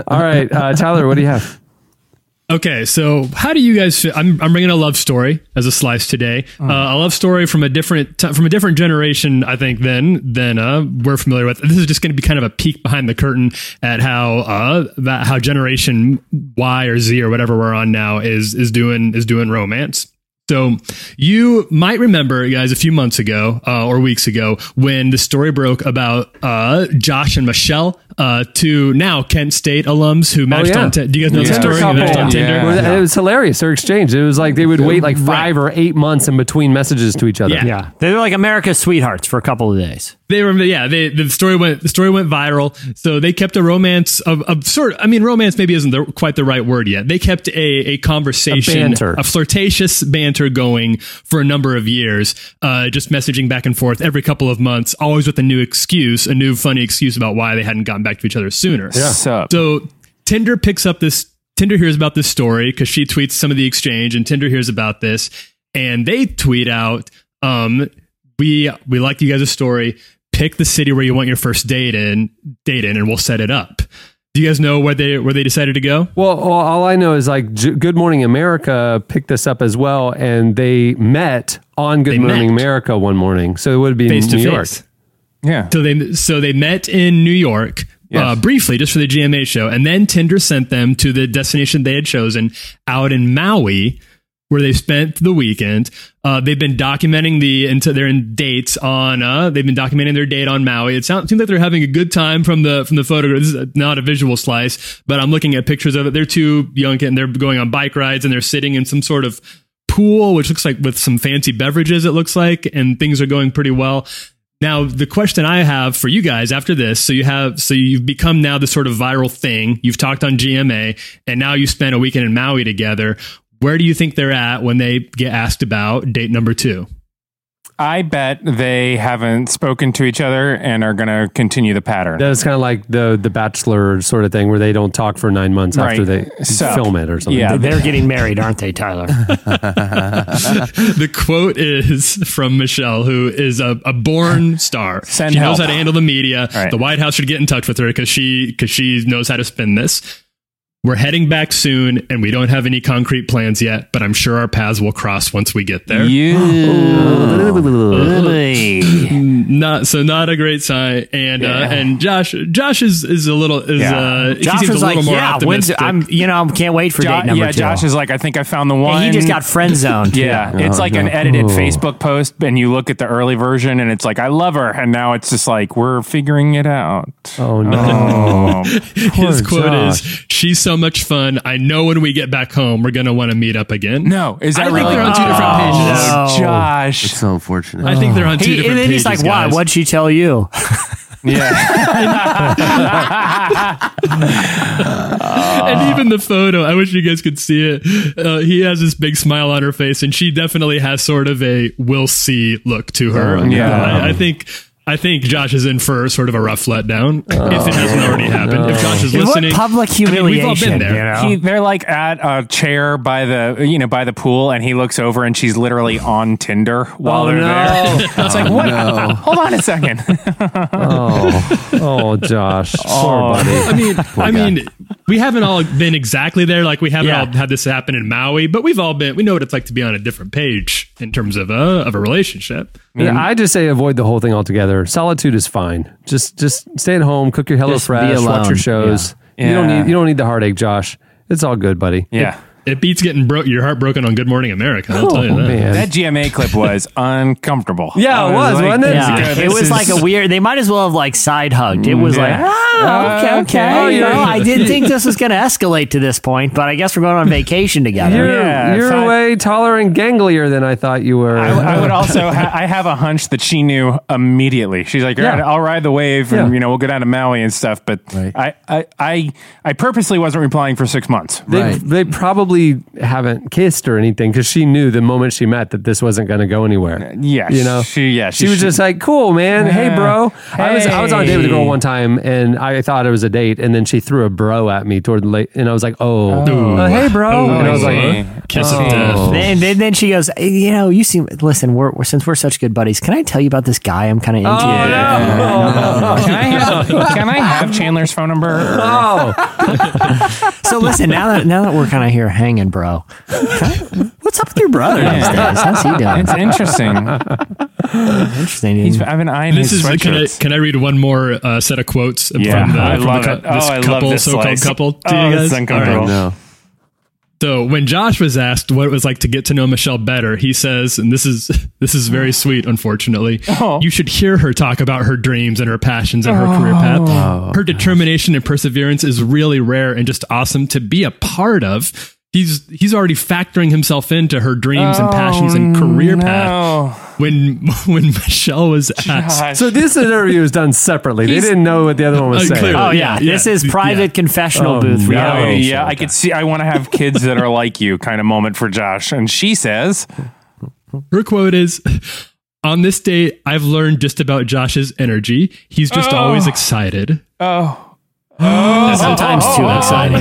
All right, uh, Tyler, what do you have? Okay, so how do you guys? Feel? I'm I'm bringing a love story as a slice today. Hmm. Uh, a love story from a different t- from a different generation, I think, than than uh, we're familiar with. This is just going to be kind of a peek behind the curtain at how uh, that how generation Y or Z or whatever we're on now is is doing is doing romance. So you might remember, guys, a few months ago uh, or weeks ago when the story broke about uh, Josh and Michelle, uh, two now Kent State alums who matched Oh, yeah. on. Ti- do you guys know Tinder the story? Who matched on Tinder. Yeah. Well, It was hilarious. Their exchange. It was like they would wait like five or eight months in between messages to each other. Yeah. Yeah, they were like America's sweethearts for a couple of days. They were, yeah. They, the story went, the story went viral. So they kept a romance of, of sort. I mean, romance maybe isn't the, quite the right word yet. They kept a, a conversation, A banter. a flirtatious banter going for a number of years. Uh, just messaging back and forth every couple of months, always with a new excuse, a new funny excuse about why they hadn't gotten back to each other sooner. Sup? So Tinder picks up this. Tinder hears about this story because she tweets some of the exchange, and Tinder hears about this, and they tweet out, um, "We we like you guys' a story. Pick the city where you want your first date in, date in, and we'll set it up." Do you guys know where they where they decided to go? Well, well, all I know is like J- Good Morning America picked this up as well, and they met on Good They Morning met. America one morning. So it would be Face in to New York. face. yeah. So they so they met in New York uh, briefly, just for the GMA show, and then Tinder sent them to the destination they had chosen out in Maui, where they spent the weekend. Uh, they've been documenting the into their dates on. Uh, they've been documenting their date on Maui. It sounds seems like they're having a good time from the from the photograph. This is not a visual slice, but I'm looking at pictures of it. They're two young and they're going on bike rides and they're sitting in some sort of pool, which looks like with some fancy beverages. It looks like, and things are going pretty well. Now, the question I have for you guys after this, so you have, so you've become now the sort of viral thing. You've talked on GMA, and now you spent a weekend in Maui together. Where do you think they're at when they get asked about date number two? I bet they haven't spoken to each other and are going to continue the pattern. That's kind of like the the Bachelor sort of thing, where they don't talk for nine months after they So- film it or something. Yeah. They're getting married, aren't they, Tyler? the quote is from Michelle, who is a, a born star. Send she knows how to handle the media. Right. The White House should get in touch with her because she because she knows how to spin this. We're heading back soon, and we don't have any concrete plans yet, but I'm sure our paths will cross once we get there. Not so, not a great sign. And uh, and Josh, Josh is is a little is Yeah. uh, he Josh seems was a like, more "Yeah, optimistic. I'm, you know, I can't wait for Jo- date number yeah, two." Josh is like, I think I found the one. he just got friend zoned. Yeah, it's like an edited Facebook post, and you look at the early version, and it's like, I love her, and now it's just like, we're figuring it out. Oh no. Oh, His quote Josh. is, "She's so much fun. I know when we get back home, we're gonna want to meet up again." no, is that I think really? they're on two different pages. Oh, Josh. It's so unfortunate. I think they're on two He, different and then pages. he's like, "Why? guys. What'd she tell you?" Yeah. and even the photo, I wish you guys could see it. Uh, he has this big smile on her face, and she definitely has sort of a "we'll see" look to her. Oh, yeah. I, I think. I think Josh is in for sort of a rough letdown if it hasn't oh, already happened. If Josh is What listening, public I mean, we've all humiliation, been there. you know? He, they're like at a chair by the you know by the pool, and he looks over, and she's literally on Tinder while Oh, they're no. there. It's like, what? Hold on a second. Oh, oh, Josh, poor buddy. I mean, I mean, we haven't all been exactly there. Like we haven't Yeah. all had this happen in Maui, but we've all been. We know what it's like to be on a different page in terms of a of a relationship. Yeah, I just say avoid the whole thing altogether. Solitude is fine. Just just stay at home, cook your Hello Just be Fresh, watch your shows. Yeah. You don't need you don't need the heartache, Josh. It's all good, buddy. yeah. It beats getting broke your heart broken on Good Morning America. I'll oh, tell you Oh, that. man. That GMA clip was uncomfortable. Yeah, it I was, wasn't it? Yeah, "Okay, it this was like a weird. They might as well have like side hugged. It was mm, like, oh, okay, okay. Oh, you know, I didn't think this was going to escalate to this point, but I guess we're going on vacation together. You're, Yeah, you're so- way taller and ganglier than I thought you were. I, I would also. Ha- I have a hunch that she knew immediately. She's like, Yeah. "I'll ride the wave, and you know, we'll go down to Maui and stuff." But Right. I, I, I, I purposely wasn't replying for six months. they, Right. they probably haven't kissed or anything because she knew the moment she met that this wasn't going to go anywhere. Yeah, you know, she- yeah, she, she- was just like, "Cool, man. Hey, Yeah. bro." I was I was on a date with a girl one time, and I thought it was a date, and then she threw a bro at me toward the late, and I was like, "Oh, uh, hey, bro," and I was like, see. Kiss of Oh. death. Then, then, then she goes, "Hey, you know, you seem. Listen, we're, we're since we're such good buddies. Can I tell you about this guy I'm kind of into? "Oh no, Can I have, can I have Chandler's phone number? oh, So listen, now that now that we're kind of here hanging, bro, what's up with your brother these days? How's he doing? It's interesting. interesting. He's, I've been eyeing This his is can I, can I read one more uh, set of quotes Yeah, from the, I from love the, it. cou- this Oh, I love couple, this so-called couple? To Oh, you this guys? uncomfortable. All right. No. So when Josh was asked what it was like to get to know Michelle better, he says, and this is this is very sweet, unfortunately. Oh. You should hear her talk about her dreams and her passions and her career path. her determination and perseverance is really rare and just awesome to be a part of. He's he's already factoring himself into her dreams and passions and oh, career path. When when Michelle was asked, Gosh. So this interview was done separately. They didn't know what the other one was oh, saying. Unclear. Oh Yeah, yeah, this yeah, is private yeah. confessional Oh, booth no. Oh, reality. yeah. I could see. I want to have kids that are like you, kind of moment for Josh. And she says, Her quote is On this date, I've learned just about Josh's energy. He's just Oh. always excited. "Oh, Sometimes too exciting.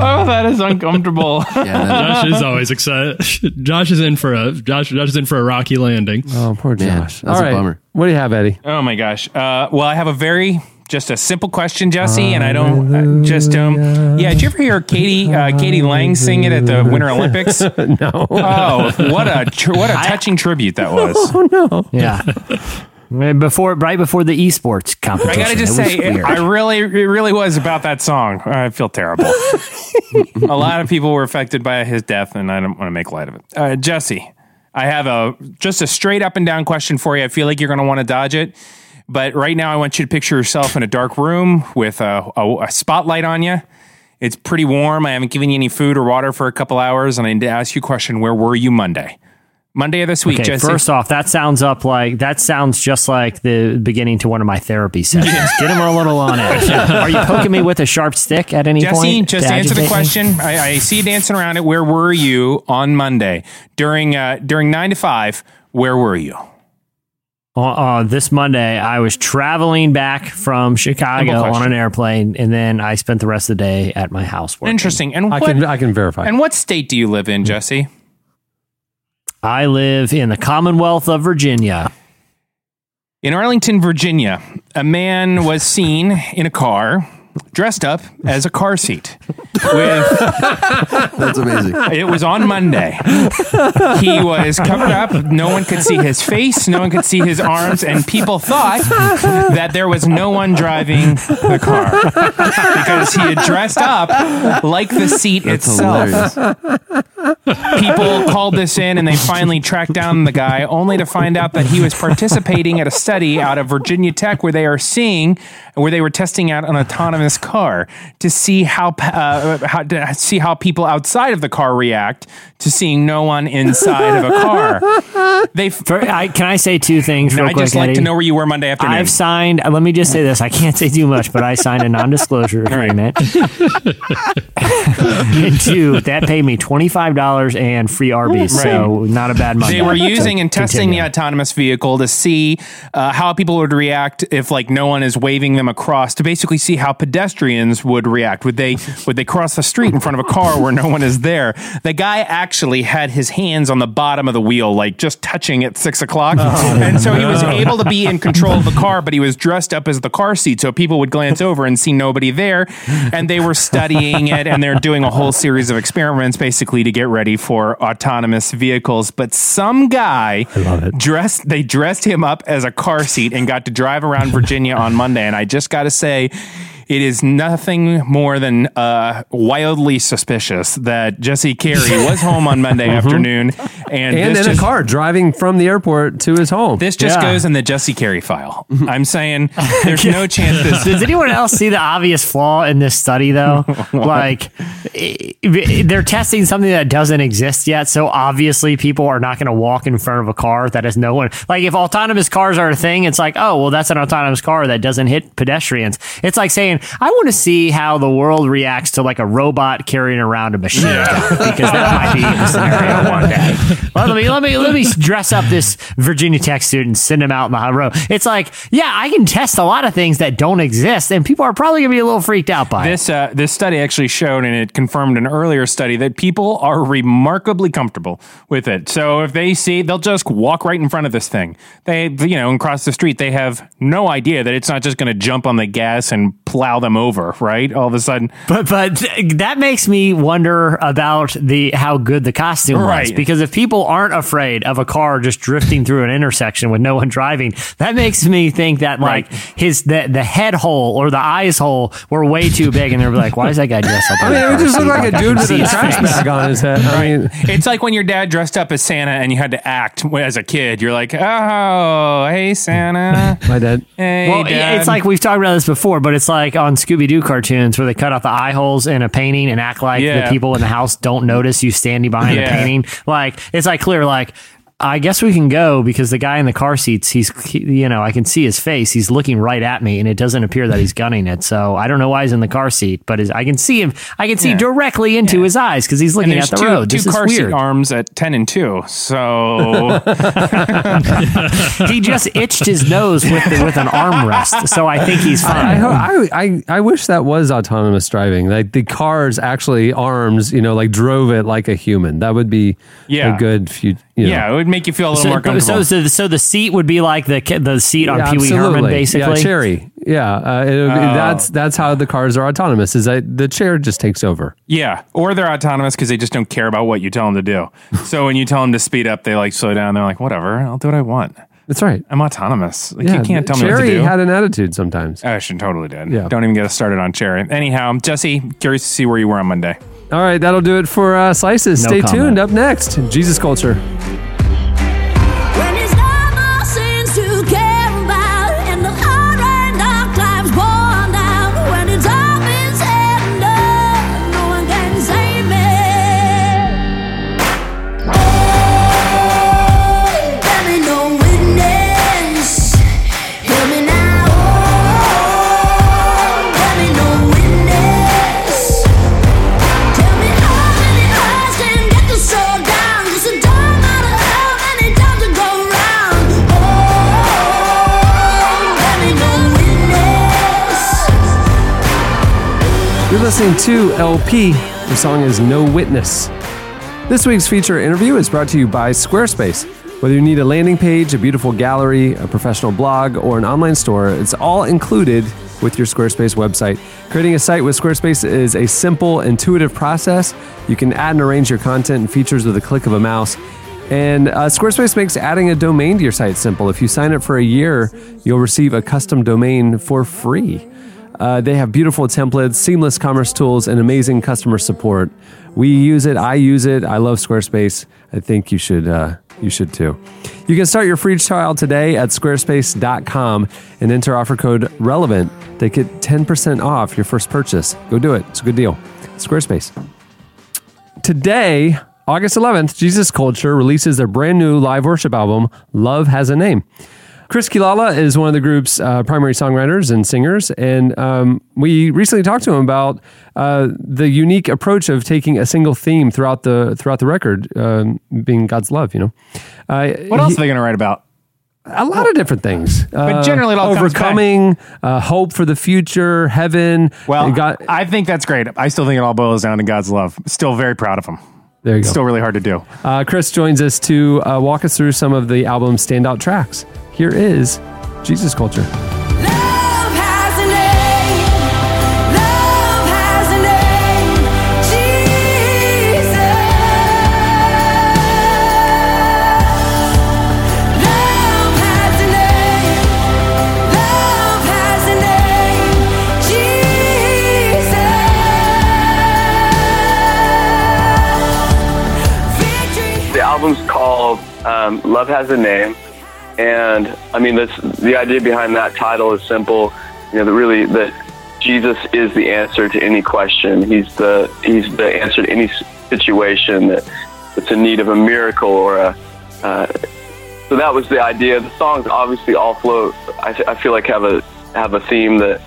oh, that is uncomfortable." Yeah, Josh is always excited. Josh is in for a Josh. Josh is in for a rocky landing. Oh, poor Man, Josh. that's All a right. bummer. What do you have, Eddie? oh my gosh. Uh, well, I have a very just a simple question, Jesse, and I don't uh, just um. Yeah, did you ever hear k.d. uh, k.d. lang sing it at the Winter Olympics? no. Oh, what a tr- what a touching tribute that was. Oh no. Yeah. Before, right before the esports competition. I gotta just say, weird. I really, it really was about that song. I feel terrible. a lot of people were affected by his death, and I don't want to make light of it. Uh, Jesse, I have a just a straight up and down question for you. I feel like you're going to want to dodge it, but right now, I want you to picture yourself in a dark room with a, a, a spotlight on you. It's pretty warm. I haven't given you any food or water for a couple hours, and I need to ask you a question: Where were you Monday? Monday of this week, Okay, Jesse. first off, that sounds up like that sounds just like the beginning to one of my therapy sessions. Get him a little on edge. Are you poking me with a sharp stick at any Jesse, point? just to answer the question. I, I see you dancing around it. Where were you on Monday during uh, during nine to five? Where were you? Uh, uh, this Monday, I was traveling back from Chicago on an airplane, and then I spent the rest of the day at my house working. Interesting. And I what can I can verify. and what state do you live in, Jesse? I live in the Commonwealth of Virginia. In Arlington, Virginia, a man was seen in a car dressed up as a car seat. With That's amazing. it was on Monday. He was covered up. No one could see his face. No one could see his arms, and people thought that there was no one driving the car because he had dressed up like the seat itself. People called this in and they finally tracked down the guy, only to find out that he was participating at a study out of Virginia Tech where they are seeing, where they were testing out an autonomous car to see how, uh, how to see how people outside of the car react to seeing no one inside of a car. They, For, I, can I say two things real I quick, just like to know where you were Monday afternoon. I've signed. uh, Let me just say this. I can't say too much, but I signed a non-disclosure agreement. and two, that paid me twenty-five dollars and free Arby's, so not a bad money. they were using and testing the autonomous vehicle to see uh, how people would react if like no one is waving them across to basically see how pedestrians would react. Would they would they cross the street in front of a car where no one is there? The guy actually had his hands on the bottom of the wheel like just touching at six o'clock. And so he was able to be in control of the car but he was dressed up as the car seat so people would glance over and see nobody there. And they were studying it and they're doing a whole series of experiments basically to get ready for autonomous vehicles. But some guy dressed they dressed him up as a car seat and got to drive around Virginia on Monday. And I just got to say it is nothing more than uh, wildly suspicious that Jesse Carey was home on Monday afternoon and, and this in a car driving from the airport to his home. this just Yeah. goes in the Jesse Carey file. I'm saying there's no chance this Does anyone else see the obvious flaw in this study, though? like, i- i- they're testing something that doesn't exist yet, so obviously people are not going to walk in front of a car that has no one. Like, if autonomous cars are a thing, it's like, oh, well, that's an autonomous car that doesn't hit pedestrians. It's like saying, I want to see how the world reacts to like a robot carrying around a machine gun, because that might be the scenario one day. Well, let me let me let me dress up this Virginia Tech student, send him out in the hot road. It's like, yeah, I can test a lot of things that don't exist, and people are probably gonna be a little freaked out by it. This uh, this study actually showed, and it confirmed an earlier study that people are remarkably comfortable with it. So if they see, they'll just walk right in front of this thing. They, you know, and cross the street. They have no idea that it's not just going to jump on the gas and play plow them over, right? All of a sudden, But but that makes me wonder about the how good the costume was because if people aren't afraid of a car just drifting through an intersection with no one driving, that makes me think that like his the the head hole or the eyes hole were way too big, and they're like, why is that guy dressed up? I like mean, a it car just seat? looked like a dude with a trash bag on his head. I mean, it's like when your dad dressed up as Santa and you had to act as a kid. You're like, oh, hey Santa, my dad. hey Well, Dad. it's like we've talked about this before, but it's like on Scooby Doo cartoons where they cut out the eye holes in a painting and act like Yeah. the people in the house don't notice you standing behind the Yeah. painting. Like it's like clear, like I guess we can go because the guy in the car seats, he's he- you know I can see his face. He's looking right at me, and it doesn't appear that he's gunning it. So I don't know why he's in the car seat, but his, I can see him. I can see Yeah. directly into his eyes because he's looking at the two, road. two This is car seat arms at ten and two. So he just itched his nose with the, with an armrest, so I think he's fine. I, I, I, I wish that was autonomous driving. Like the cars actually arms, you know, like drove it like a human. That would be Yeah. a good few. You know. yeah, it would make you feel a little more comfortable. so, so, so the seat would be like the the seat on Yeah, Pee Wee Herman, basically. Yeah, Chairy. Yeah, uh, it Oh. that's that's how the cars are autonomous. Is that the chair just takes over? Yeah, or they're autonomous because they just don't care about what you tell them to do. so when you tell them to speed up, they like slow down. They're like, whatever, I'll do what I want. That's right. I'm autonomous. Like, yeah, you can't tell me what Chairy to do. had an attitude sometimes. I should totally did. Yeah. Don't even get us started on Chairy. Anyhow, Jesse, curious to see where you were on Monday. All right, that'll do it for uh, slices. No Stay comment. tuned. Up next, Jesus culture. Listening to LP. The song is No Witness. This week's feature interview is brought to you by Squarespace. Whether you need a landing page, a beautiful gallery, a professional blog, or an online store, it's all included with your Squarespace website. Creating a site with Squarespace is a simple, intuitive process. You can add and arrange your content and features with a click of a mouse. And uh, Squarespace makes adding a domain to your site simple. If you sign up for a year, you'll receive a custom domain for free. Uh, they have beautiful templates, seamless commerce tools, and amazing customer support. We use it. I use it. I love Squarespace. I think you should. Uh, you should too. You can start your free trial today at squarespace.com and enter offer code relevant to get 10% off your first purchase. Go do it. It's a good deal. Squarespace. Today, August 11th, Jesus Culture releases their brand new live worship album, Love Has a Name. Chris Quilala is one of the group's uh, primary songwriters and singers, and um, we recently talked to him about uh, the unique approach of taking a single theme throughout the throughout the record, um, being God's love. You know, uh, What else he- are they going to write about? a lot of different things, but generally comes back. overcoming, uh, hope for the future, heaven. Well, God, I think that's great. I still think it all boils down to God's love. Still very proud of him. there you go. Still really hard to do. Uh, Chris joins us to uh, walk us through some of the album's standout tracks. Here is Jesus Culture. Love has a name. Love has a name. Jesus. Love has a name. Love has a name. Jesus. Victory. The album's called um, "Love Has a Name," and I mean, that's the idea behind that title is simple. You know, really that Jesus is the answer to any question. He's the he's the answer to any situation that that's in need of a miracle or a. Uh, so that was the idea. The songs obviously all flow. I, I feel like have a have a theme that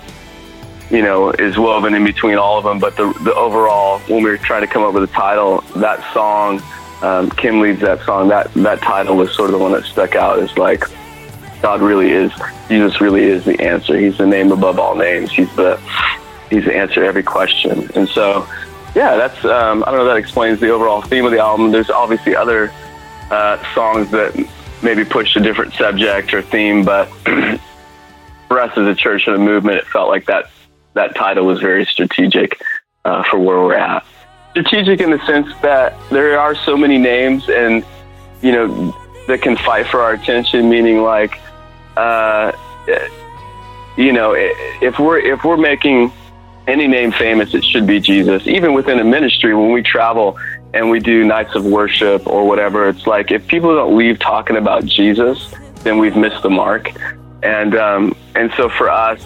you know is woven in between all of them. But the the overall, when we were trying to come up with a title, that song, um, Kim leads that song. That that title was sort of the one that stuck out. Is like God really is, Jesus really is the answer. He's the name above all names. He's the he's the answer to every question. And so, yeah, that's um, I don't know. That explains the overall theme of the album. There's obviously other uh, songs that maybe push a different subject or theme, but for us as a church and a movement, it felt like that that title was very strategic uh, for where we're at. Strategic in the sense that there are so many names, and you know that can fight for our attention. Meaning, like, uh, you know, if we're if we're making any name famous, it should be Jesus. Even within a ministry, when we travel and we do nights of worship or whatever, it's like if people don't leave talking about Jesus, then we've missed the mark. And um, and so for us,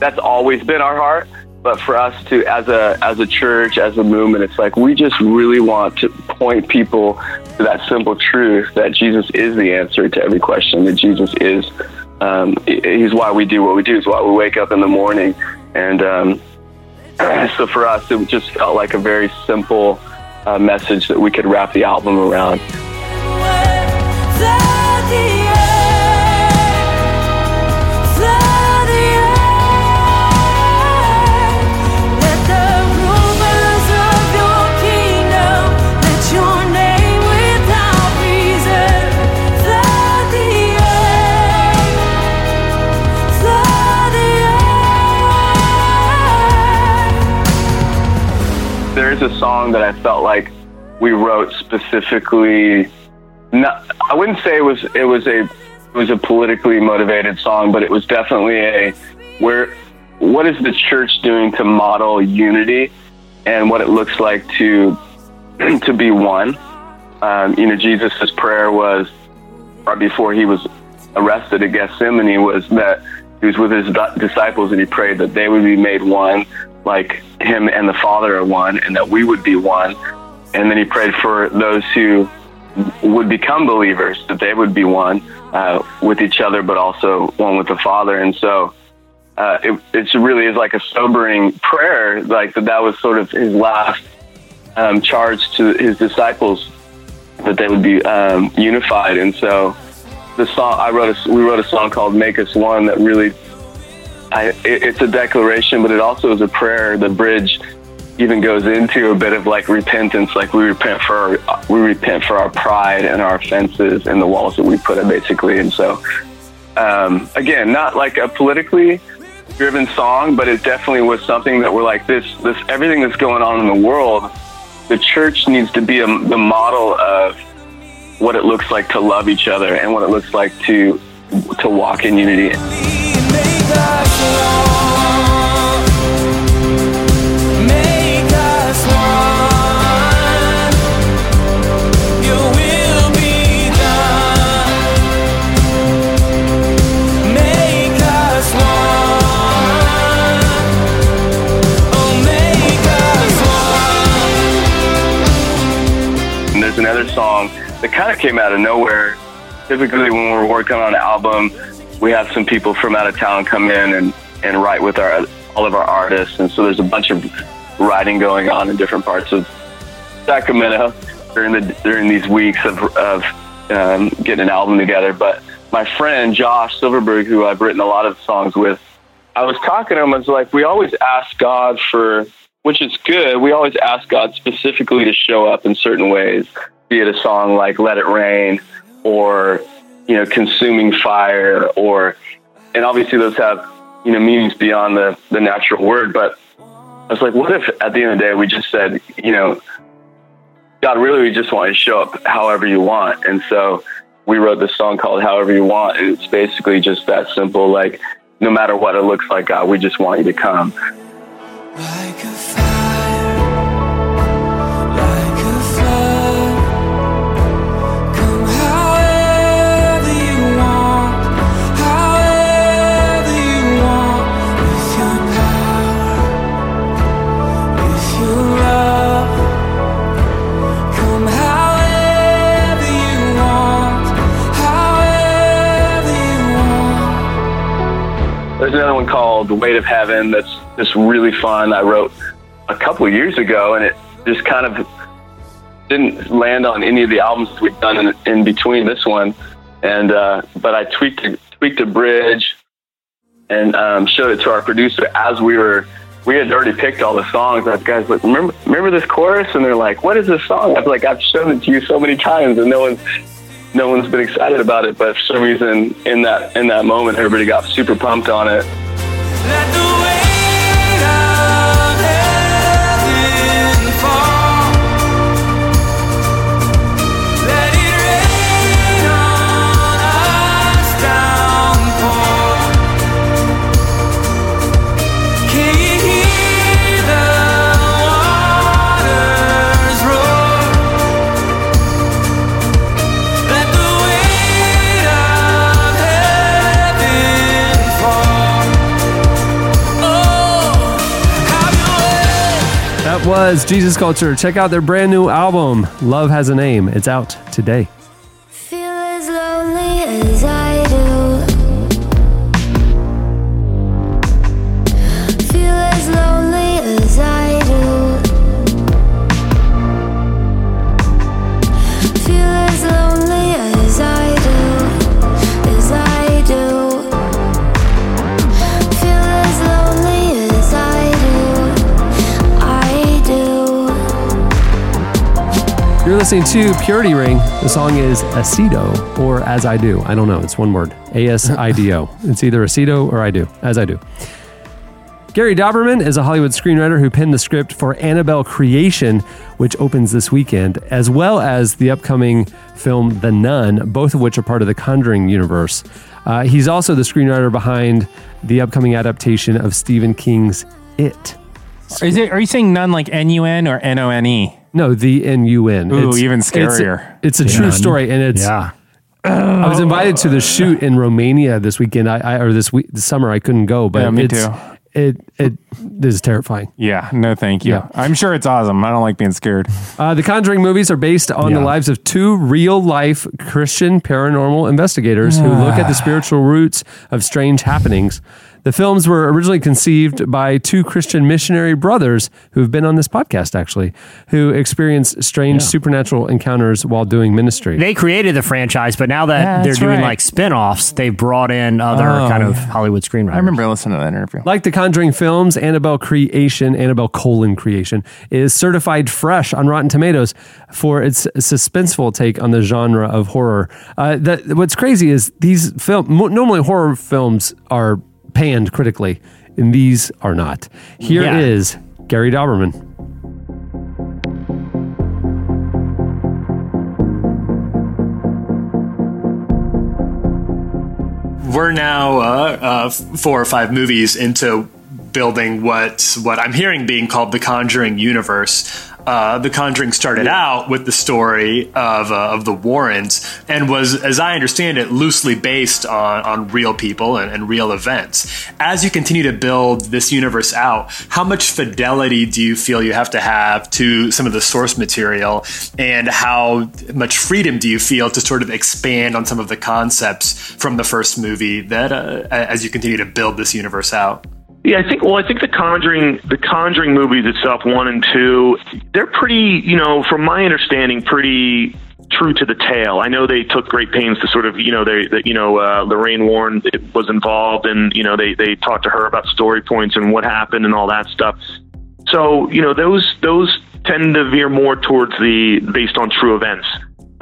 that's always been our heart. But for us to, as a as a church, as a movement, it's like we just really want to point people to that simple truth that Jesus is the answer to every question. That Jesus is, um, he's why we do what we do. Is why we wake up in the morning. And um, so for us, it just felt like a very simple uh, message that we could wrap the album around. There is a song that I felt like we wrote specifically. Not, I wouldn't say it was it was a it was a politically motivated song, but it was definitely a where what is the church doing to model unity and what it looks like to to be one. Um, you know, Jesus' prayer was right before he was arrested at Gethsemane was that he was with his disciples and he prayed that they would be made one, like him and the Father are one, and that we would be one. And then he prayed for those who would become believers, that they would be one uh, with each other, but also one with the Father. And so uh, it, really is like a sobering prayer, like that that was sort of his last um, charge to his disciples, that they would be um, unified. And so the song I wrote, a, we wrote a song called "Make Us One" that really, I, it, it's a declaration, but it also is a prayer. The bridge even goes into a bit of like repentance, like we repent for our, we repent for our pride and our offenses and the walls that we put up, basically. And so, um, again, not like a politically driven song, but it definitely was something that we're like this, this everything that's going on in the world. The church needs to be a, the model of what it looks like to love each other and what it looks like to to walk in unity. Another song that kind of came out of nowhere. Typically, when we're working on an album, we have some people from out of town come in and, and write with our all of our artists, and so there's a bunch of writing going on in different parts of Sacramento during the during these weeks of of um, getting an album together. But my friend Josh Silverberg, who I've written a lot of songs with, I was talking to him. I was like, we always ask God for, which is good. We always ask God specifically to show up in certain ways, be it a song like "Let It Rain" or you know, "Consuming Fire," or and obviously those have you know meanings beyond the the natural word. But I was like, what if at the end of the day we just said, you know, God, really, we just want you to show up however you want. And so we wrote this song called However You Want. And it's basically just that simple. Like, no matter what it looks like, God, we just want you to come. Another one called The Weight of Heaven that's just really fun. I wrote a couple years ago, and it just kind of didn't land on any of the albums we've done in, in between this one. And uh, but I tweaked tweaked a bridge and um, showed it to our producer as we were. We had already picked all the songs. I guys like, remember, remember this chorus? And they're like, what is this song? I was like, I've shown it to you so many times, and no one's no one's been excited about it. But for some reason, in that in that moment, everybody got super pumped on it. Was Jesus Culture. Check out their brand new album, Love Has a Name. It's out today. Feel as lonely as I listening to Purity Ring. The song is Asido or As I Do. I don't know. It's one word. A S I D O. It's either Asido or I do. As I do. Gary Dauberman is a Hollywood screenwriter who penned the script for Annabelle Creation, which opens this weekend, as well as the upcoming film The Nun, both of which are part of the Conjuring universe. Uh, he's also the screenwriter behind the upcoming adaptation of Stephen King's It. Is it? Are you saying Nun like N U N or N O N E? No, the N U N. Ooh, even scarier. It's, a true story, and it's. Yeah. I was invited to the shoot in Romania this weekend. I, I or this week, this summer. I couldn't go, but Yeah, me it's, too. It it is terrifying. Yeah, no, thank you. Yeah. I'm sure it's awesome. I don't like being scared. Uh, the Conjuring movies are based on the lives of two real life Christian paranormal investigators who look at the spiritual roots of strange happenings. The films were originally conceived by two Christian missionary brothers who've been on this podcast, actually, who experienced strange supernatural encounters while doing ministry. They created the franchise, but now that Yeah, they're doing right. like spin-offs, they brought in other Oh, kind of yeah. Hollywood screenwriters. I remember listening to that interview. Like the Conjuring films, Annabelle Creation, Annabelle colon Creation, is certified fresh on Rotten Tomatoes for its suspenseful take on the genre of horror. Uh, that, what's crazy is these film normally horror films are panned critically, and these are not. Here is Yeah. Gary Dauberman. we're now uh, uh, four or five movies into building what what I'm hearing being called the Conjuring universe. Uh, the Conjuring started out with the story of uh, of the Warrens and was, as I understand it, loosely based on on real people and, and real events. As you continue to build this universe out, how much fidelity do you feel you have to have to some of the source material, and how much freedom do you feel to sort of expand on some of the concepts from the first movie that uh, as you continue to build this universe out? Yeah, I think. Well, I think the Conjuring, the Conjuring movies itself, one and two, they're pretty. You know, from my understanding, pretty true to the tale. I know they took great pains to sort of, you know, they, that you know, uh, Lorraine Warren was involved, and you know, they they talked to her about story points and what happened and all that stuff. So, you know, those those tend to veer more towards the based on true events.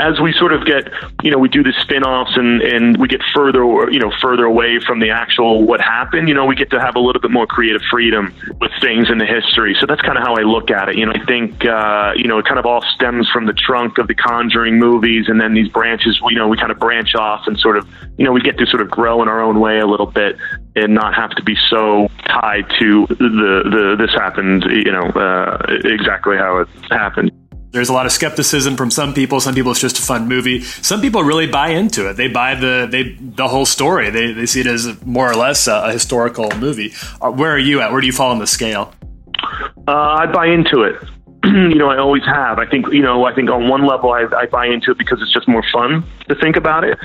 As we sort of get, you know, we do the spin-offs and, and we get further, you know, further away from the actual what happened, you know, we get to have a little bit more creative freedom with things in the history. So that's kind of how I look at it. You know, I think, uh, you know, it kind of all stems from the trunk of the Conjuring movies and then these branches, you know, we kind of branch off and sort of, you know, we get to sort of grow in our own way a little bit and not have to be so tied to the, the this happened, you know, uh, exactly how it happened. There's a lot of skepticism from some people. Some people it's just a fun movie. Some people really buy into it. They buy the they the whole story. They they see it as more or less a, a historical movie. Uh, Where are you at? Where do you fall on the scale? Uh, I buy into it. you know, I always have. I think, you know, I think on one level I, I buy into it because it's just more fun to think about it.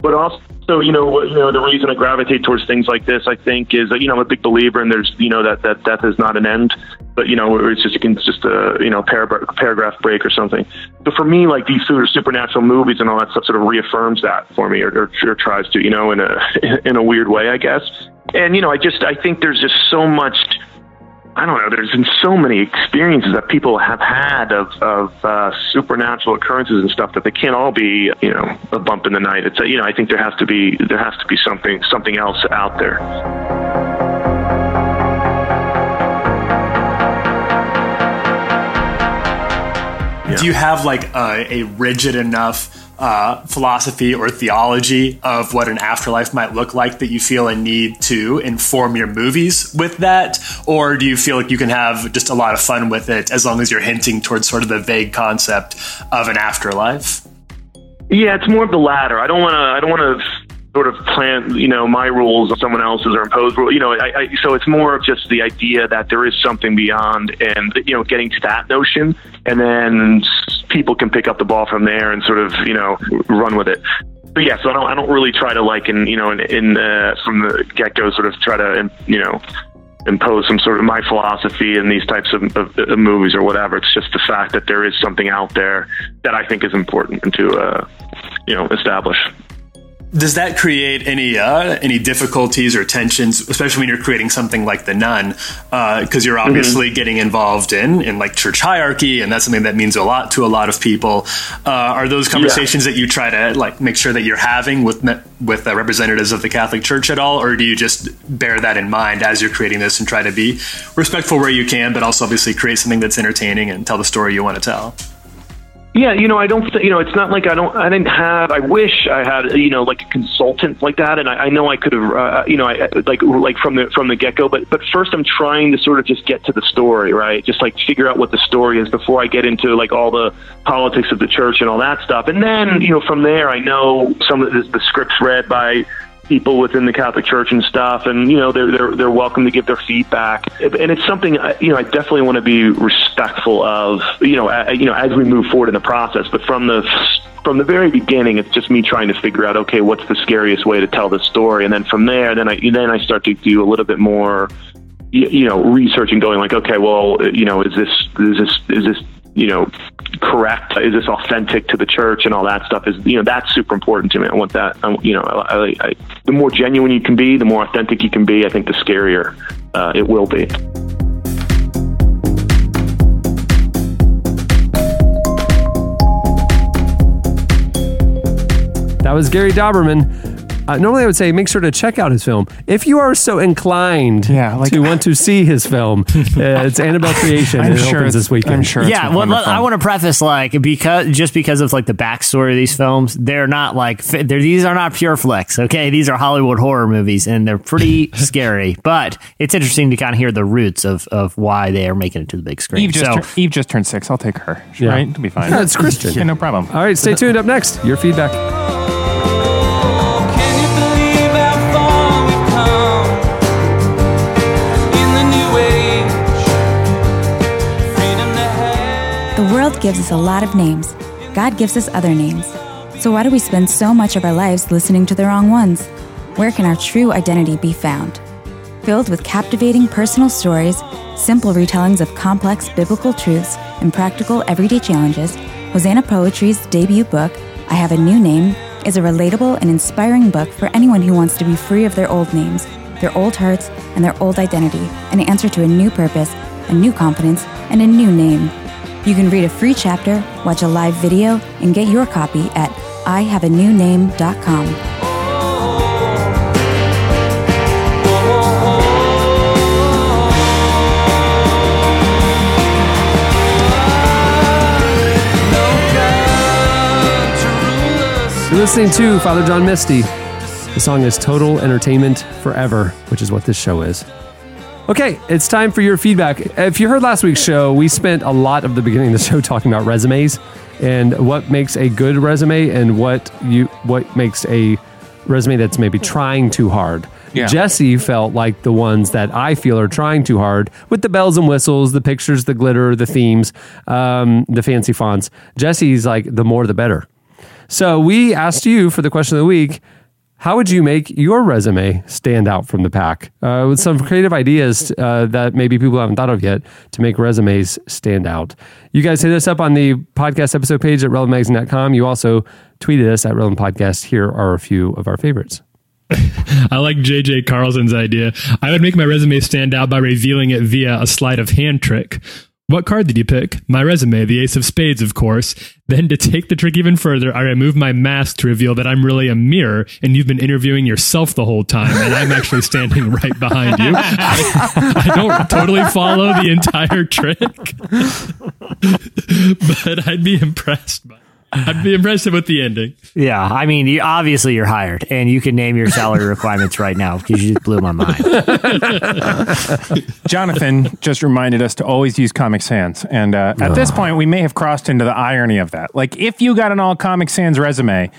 But also, you know, you know, the reason I gravitate towards things like this, I think, is that, you know, I'm a big believer in there's, you know, that that death is not an end, but you know, it's just it's just a you know paragraph paragraph break or something. So for me, like these sort of supernatural movies and all that stuff, sort of reaffirms that for me, or, or, or tries to, you know, in a in a weird way, I guess. And you know, I just I think there's just so much I don't know. There's been so many experiences that people have had of, of uh, supernatural occurrences and stuff that they can't all be, you know, a bump in the night. It's, you know, I think there has to be there has to be something something else out there. Do you have like a, a rigid enough uh, philosophy or theology of what an afterlife might look like that you feel a need to inform your movies with that? Or do you feel like you can have just a lot of fun with it as long as you're hinting towards sort of the vague concept of an afterlife? Yeah, it's more of the latter. I don't want to. I don't want to sort of plant, you know, my rules on someone else's or impose rules. You know, I, I, so it's more of just the idea that there is something beyond, and you know, getting to that notion, and then people can pick up the ball from there and sort of, you know, run with it. But yeah, so I don't, I don't really try to like, in you know, in, in uh, from the get go, sort of try to, you know, impose some sort of my philosophy in these types of, of, of movies or whatever. It's just the fact that there is something out there that I think is important to, uh, you know, establish. Does that create any uh, any difficulties or tensions, especially when you're creating something like The Nun? Because you're obviously getting involved in in like church hierarchy, and that's something that means a lot to a lot of people. Uh, are those conversations that you try to like make sure that you're having with with uh, representatives of the Catholic Church at all, or do you just bear that in mind as you're creating this and try to be respectful where you can, but also obviously create something that's entertaining and tell the story you want to tell? Yeah, you know, I don't, th- you know, it's not like I don't, I didn't have, I wish I had, you know, like a consultant like that, and I, I know I could have, uh, you know, I like, like from the from the get go, but but first I'm trying to sort of just get to the story, right? Just like figure out what the story is before I get into like all the politics of the church and all that stuff, and then you know from there I know some of the, the scripts read by people within the Catholic Church and stuff, and you know they're they're they're welcome to give their feedback, and it's something uh, you know I definitely want to be respectful of, you know, you know as we move forward in the process. But from the from the very beginning, it's just me trying to figure out okay, what's the scariest way to tell the story, and then from there, then I then I start to do a little bit more, you know, research and going like, okay, well, you know, is this is this is this you know correct is this authentic to the church and all that stuff is you know that's super important to me i want that I, you know I, I, the more genuine you can be the more authentic you can be i think the scarier uh, it will be That was Gary Dauberman. Uh, normally, I would say make sure to check out his film if you are so inclined Yeah, like- to want to see his film. Uh, it's Annabelle Creation. I'm and it sure opens it's- this weekend. I'm sure yeah, well, let- I want to preface like because just because of like the backstory of these films, they're not like fi- they're, these are not Pure Flix. Okay, these are Hollywood horror movies, and they're pretty scary. But it's interesting to kind of hear the roots of of why they are making it to the big screen. Eve just, so, tur- Eve just turned six. I'll take her. Yeah. Right? It'll be fine. Yeah, it's Christian. Yeah, no problem. All right, stay tuned. Up next, your feedback. Gives us a lot of names. God gives us other names. So why do we spend so much of our lives listening to the wrong ones? Where can our true identity be found? Filled with captivating personal stories, simple retellings of complex biblical truths, and practical everyday challenges, Hosanna Poetry's debut book, I Have a New Name, is a relatable and inspiring book for anyone who wants to be free of their old names, their old hurts, and their old identity, and answer to a new purpose, a new confidence, and a new name. You can read a free chapter, watch a live video, and get your copy at ihaveanewname.com. You're listening to Father John Misty. The song is Total Entertainment Forever, which is what this show is. Okay, it's time for your feedback. If you heard last week's show, we spent a lot of the beginning of the show talking about resumes and what makes a good resume and what you what makes a resume that's maybe trying too hard. Yeah. Jesse felt like the ones that I feel are trying too hard with the bells and whistles, the pictures, the glitter, the themes, um, the fancy fonts. Jesse's like the more the better. So we asked you for the question of the week. How would you make your resume stand out from the pack? Uh, with some creative ideas uh, that maybe people haven't thought of yet to make resumes stand out. You guys hit us up on the podcast episode page at relevantmagazine.com. You also tweeted us at Relevant Podcast. Here are a few of our favorites. I like JJ Carlson's idea. I would make my resume stand out by revealing it via a sleight of hand trick. What card did you pick? My resume, the ace of spades, of course. Then, to take the trick even further, I remove my mask to reveal that I'm really a mirror and you've been interviewing yourself the whole time, and I'm actually standing right behind you. I, I don't totally follow the entire trick, but I'd be impressed by I'd be impressed with the ending. yeah, I mean, you, obviously you're hired, and you can name your salary requirements right now because you just blew my mind. Jonathan just reminded us to always use Comic Sans. And uh, at this point, we may have crossed into the irony of that. Like, if you got an all Comic Sans resume,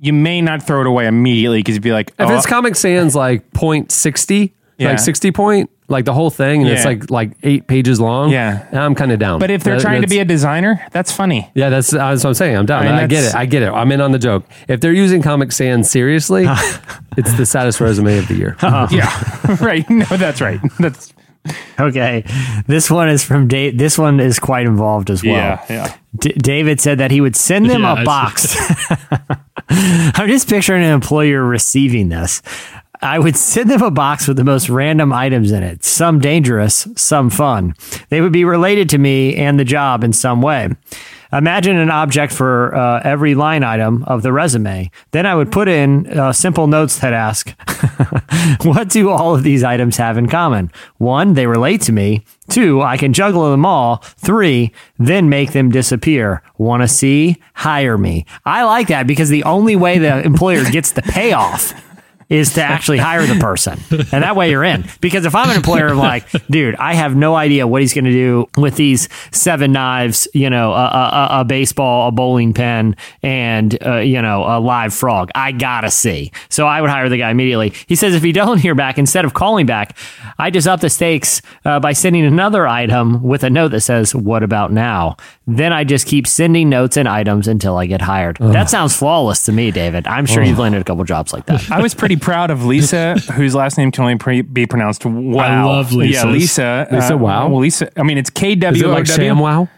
you may not throw it away immediately because you'd be like, If oh, it's Comic Sans like point sixty, Yeah. like sixty point, like the whole thing, and it's Yeah. like like eight pages long. Yeah. I'm kind of down. but if they're That- trying to that's- be a designer, that's funny. yeah, that's, uh, that's what I'm saying. I'm down. I mean, I, get that's- it. I get it. I'm in on the joke. If they're using Comic Sans seriously, it's the saddest resume of the year. Oh. yeah, right. No, that's right. That's Okay, this one is from Dave. This one is quite involved as well. Yeah, yeah. D- David said that he would send them Yeah, a I box. I'm just picturing an employer receiving this. I would send them a box with the most random items in it, some dangerous, some fun. They would be related to me and the job in some way. Imagine an object for uh, every line item of the resume. Then I would put in uh, simple notes that ask, What do all of these items have in common? One, they relate to me. Two, I can juggle them all. Three, then make them disappear. Want to see? Hire me. I like that because the only way the employer gets the payoff is to actually hire the person. And that way you're in. Because if I'm an employer, I'm like, dude, I have no idea what he's going to do with these seven knives, you know, a, a, a- baseball, a bowling pin, and, uh, you know, a live frog. I got to see. So I would hire the guy immediately. He says, if you don't hear back, instead of calling back, I just up the stakes uh, by sending another item with a note that says, what about now? Then I just keep sending notes and items until I get hired. That sounds flawless to me, David. I'm sure you've landed a couple jobs like that. I was pretty proud of Lisa, whose last name can only pre- be pronounced Wow. I love Yeah, Lisa's. Lisa. Lisa Wow? Well, Lisa. I mean, it's K Is it like W. Sham Wow?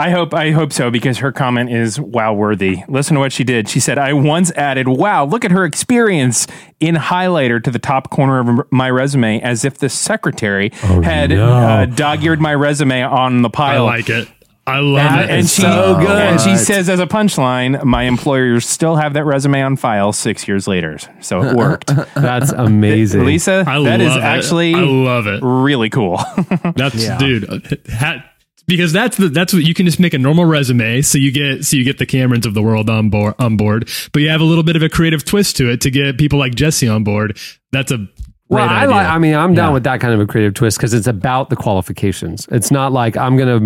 I hope I hope so because her comment is wow worthy. Listen to what she did. She said, "I once added, wow, look at her experience in highlighter to the top corner of my resume, as if the secretary had no. uh, dog-eared my resume on the pile. I like it. I love That- it. and she so good. and she says as a punchline, my employers still have that resume on file six years later, so it worked. That's amazing. Lisa, I that is it. actually I love it. really cool. That's Yeah. dude. uh, ha- because that's the that's what you can just make a normal resume, so you get so you get the Camerons of the world on board on board, but you have a little bit of a creative twist to it to get people like Jesse on board. That's a Well, I idea. like. I mean, I'm down Yeah. with that kind of a creative twist because it's about the qualifications. It's not like I'm gonna,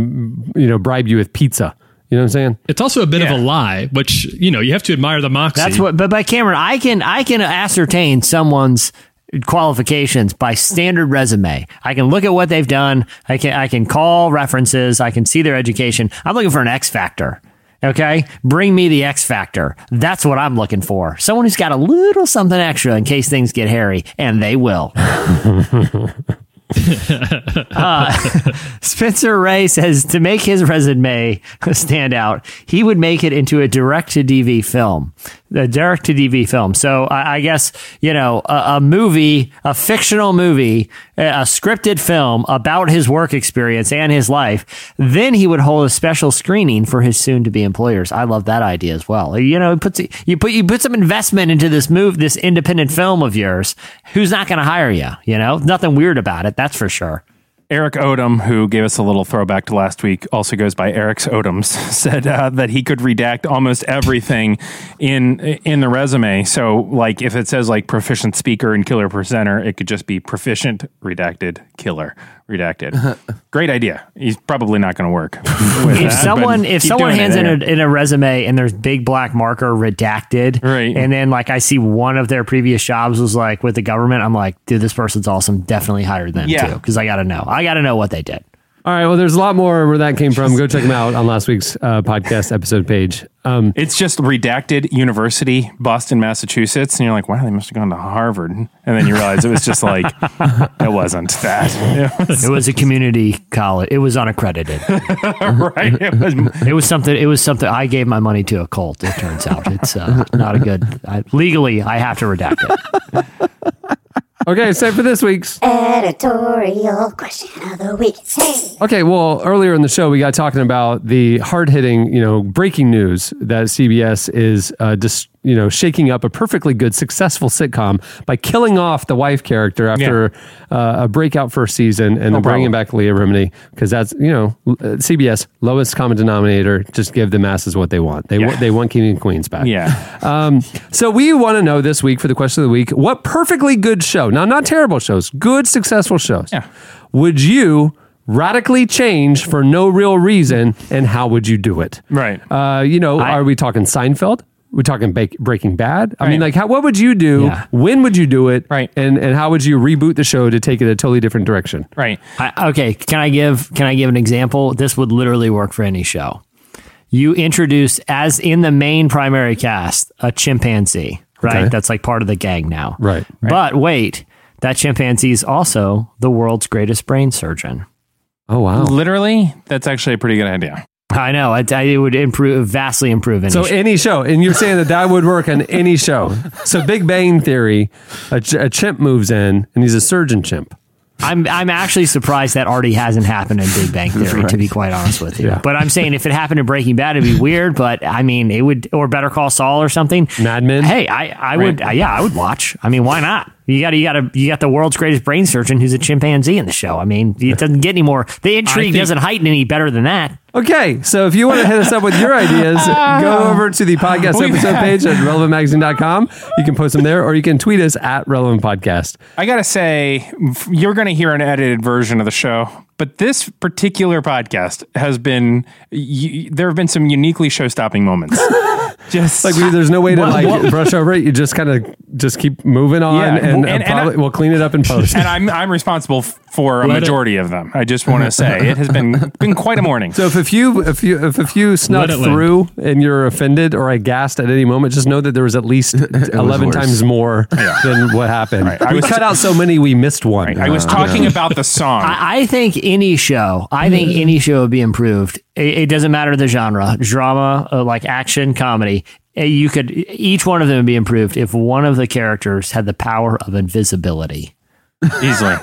you know, bribe you with pizza. You know what I'm saying? it's also a bit Yeah. of a lie, which you know you have to admire the moxie. That's what, but by Cameron, I can I can ascertain someone's qualifications by standard resume. I can look at what they've done. I can I can call references. I can see their education. I'm looking for an X factor. Okay, bring me the X factor. That's what I'm looking for. Someone who's got a little something extra in case things get hairy, and they will. Uh, Spencer Ray says to make his resume stand out, he would make it into a direct to DV film, a direct to DV film. So I, I guess you know a, a movie, a fictional movie, a, scripted film about his work experience and his life. Then he would hold a special screening for his soon to be employers. I love that idea as well. You know, puts you put you put some investment into this move, this independent film of yours. Who's not going to hire you? You know, nothing weird about it. That's for sure. Eric Odom, who gave us a little throwback to last week, also goes by Eric's Odoms, said uh, that he could redact almost everything in in the resume. So, like, if it says like proficient speaker and killer presenter, it could just be proficient redacted killer redacted. Great idea. He's probably not going to work. if that, someone if someone hands in a, in a resume and there's big black marker redacted Right. and then like i see one of their previous jobs was like with the government i'm like dude this person's awesome definitely hire them Yeah. too because i gotta know i gotta know what they did All right. Well, there's a lot more where that came from. Go check them out on last week's uh, podcast episode page. Um, It's just redacted University, Boston, Massachusetts, and you're like, wow, they must have gone to Harvard, and then you realize it was just like it wasn't that. It was, it was a community college it was unaccredited right. It was it was something it was something i gave my money to a cult it turns out it's uh, not a good I, legally i have to redact it okay. Same for this week's. Editorial question of the week. Hey. Okay, well, earlier in the show, we got talking about the hard hitting, you know, breaking news that CBS is uh, you know, shaking up a perfectly good, successful sitcom by killing off the wife character after uh, a breakout first season and No then bringing back Leah Remini because that's, you know, uh, CBS, lowest common denominator, just give the masses what they want. They, Yeah. want they want King of Queens back. Yeah. Um, so we want to know this week for the question of the week what perfectly good show, now not terrible shows, good, successful shows, Yeah. would you radically change for no real reason and how would you do it? Right. Uh, you know, are we talking Seinfeld? We're talking ba- Breaking Bad. I mean, like, how, what would you do? Yeah. When would you do it? Right. And and how would you reboot the show to take it a totally different direction? Right. I, okay, can I give can I give an example? This would literally work for any show. You introduce as in the main primary cast a chimpanzee, right? Okay. That's like part of the gang now. Right. But wait, that chimpanzee is also the world's greatest brain surgeon. Oh wow. Literally, that's actually a pretty good idea. I know. I, I, it would improve vastly improve any So show. any show, and you're saying that that would work on any show. So Big Bang Theory, a, ch- a chimp moves in, and he's a surgeon chimp. I'm I'm actually surprised that already hasn't happened in Big Bang Theory, to be quite honest with you. Yeah. But I'm saying if it happened in Breaking Bad, it'd be weird. But I mean, it would or Better Call Saul or something. Mad Men. Hey, I I would uh, yeah, I would watch. I mean, why not? You got you got a, you got the world's greatest brain surgeon who's a chimpanzee in the show. I mean, it doesn't get any more. The intrigue think- doesn't heighten any better than that. Okay, so if you want to hit us up with your ideas, go over to the podcast We've episode had- page at relevantmagazine.com. You can post them there, or you can tweet us at Relevant Podcast. I gotta say, you're gonna hear an edited version of the show, but this particular podcast has been. Y- there have been some uniquely show-stopping moments. Just Like we, there's no way to What- like what- brush over it. You just kind of just keep moving on, Yeah, and, well, and, and- and probably, I- we'll clean it up in post. and I'm I'm responsible for a Let it- majority of them. I just want to say it has been been quite a morning. So if a few if you if a few snuck Let it land. through and you're offended or aghast at any moment, just know that there was at least eleven worse. times more than what happened. Right. I We was cut out so many we missed one. I was uh, talking about the song. I, I think any show, I think any show would be improved. It, it doesn't matter the genre, drama, uh, like action, comedy. Uh, You could each one of them would be improved if one of the characters had the power of invisibility. easily.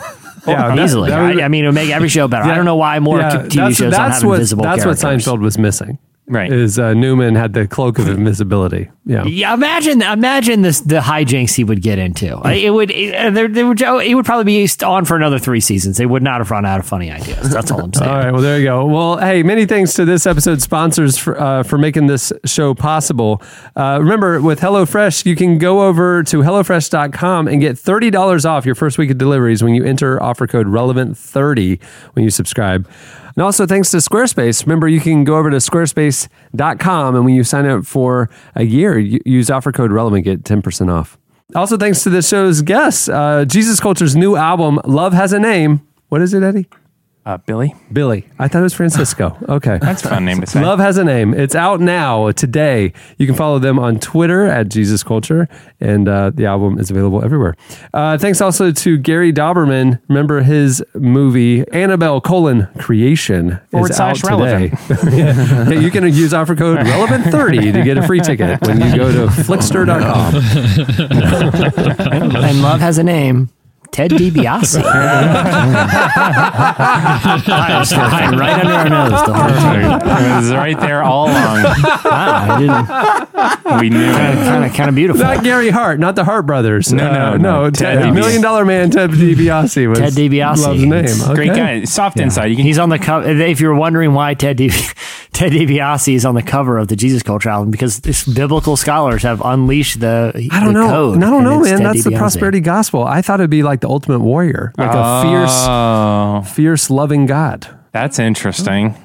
Yeah, that- Easily, that would- right? I mean, it would make every show better. I don't know why more Yeah, t- TV that's, shows don't that's have what, invisible That's characters. what Seinfeld was missing. Right. Is uh, Newman had the cloak of invisibility. Yeah. Yeah, imagine imagine this the hijinks he would get into. I- It would it, uh, there, there would it would probably be on for another three seasons. They would not have run out of funny ideas. That's all I'm saying. All right. Well, there you go. Well, hey, many thanks to this episode's sponsors for uh, for making this show possible. Uh, remember, with HelloFresh, you can go over to hellofresh.com and get thirty dollars off your first week of deliveries when you enter offer code relevant thirty when you subscribe. And also, thanks to Squarespace. Remember, you can go over to squarespace.com and when you sign up for a year, use offer code relevant, get ten percent off. Also, thanks to the show's guests, uh, Jesus Culture's new album, Love Has a Name. What is it, Eddie? Uh, Billy, Billy. I thought it was Francisco. Okay. that's a fun name to say. Love has a name. It's out now today. You can follow them on Twitter at Jesus Culture, and uh, the album is available everywhere. Uh, thanks also to Gary Dauberman. Remember his movie Annabelle colon Creation Forward is slash out today. yeah, you can use offer code relevant thirty to get a free ticket when you go to flixster.com. and, and love has a name. Ted DiBiase. It's right under our nose the whole time. it was right there all along. Wow, I didn't. We knew Kind it. of, kind of, kind of beautiful. Not Gary Hart, not the Hart brothers. No, Uh, no, no. no. Ted, Ted Million Dollar Man Ted DiBiase was Ted DiBiase. Love's name. Great guy. Soft inside. You can He's on the cover. If you're wondering why Ted Di- Ted DiBiase is on the cover of the Jesus Culture album, because this biblical scholars have unleashed the I don't the know. Code, I don't know, man. Ted That's the prosperity gospel. I thought it'd be like the ultimate warrior, like a fierce, Oh, fierce, loving God. that's interesting.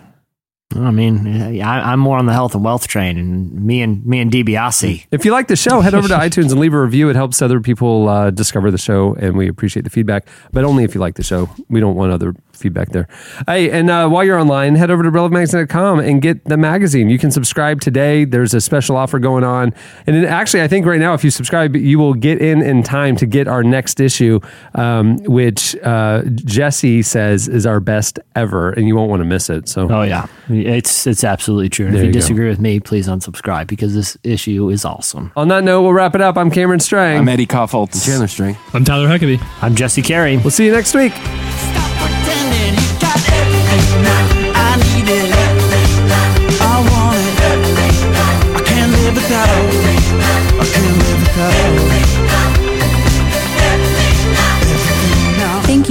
I mean, I, I'm more on the health and wealth train, and me and me and DiBiase. If you like the show, head over to iTunes and leave a review. It helps other people uh, discover the show, and we appreciate the feedback. But only if you like the show. We don't want other feedback there. Hey, and uh, while you're online, head over to relevantmagazine.com and get the magazine. You can subscribe today. There's a special offer going on, and then actually, I think right now, if you subscribe, you will get in in time to get our next issue, um, which uh, Jesse says is our best ever, and you won't want to miss it. So. Oh yeah, it's it's absolutely true. And if There you, you go. disagree with me, please unsubscribe because this issue is awesome. On that note, we'll wrap it up. I'm Cameron Strang. I'm Eddie Kaufholz. Chandler Strang. I'm Tyler Huckabee. I'm Jesse Carey. We'll see you next week.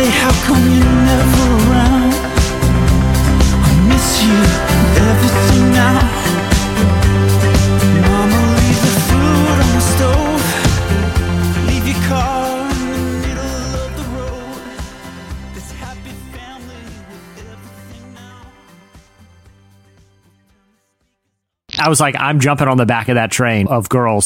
Daddy, how come you never around? I miss you everything now. Mama, leave the food on the stove. Leave your car in the middle of the road. This happy family with everything now. I was like, I'm jumping on the back of that train of girls.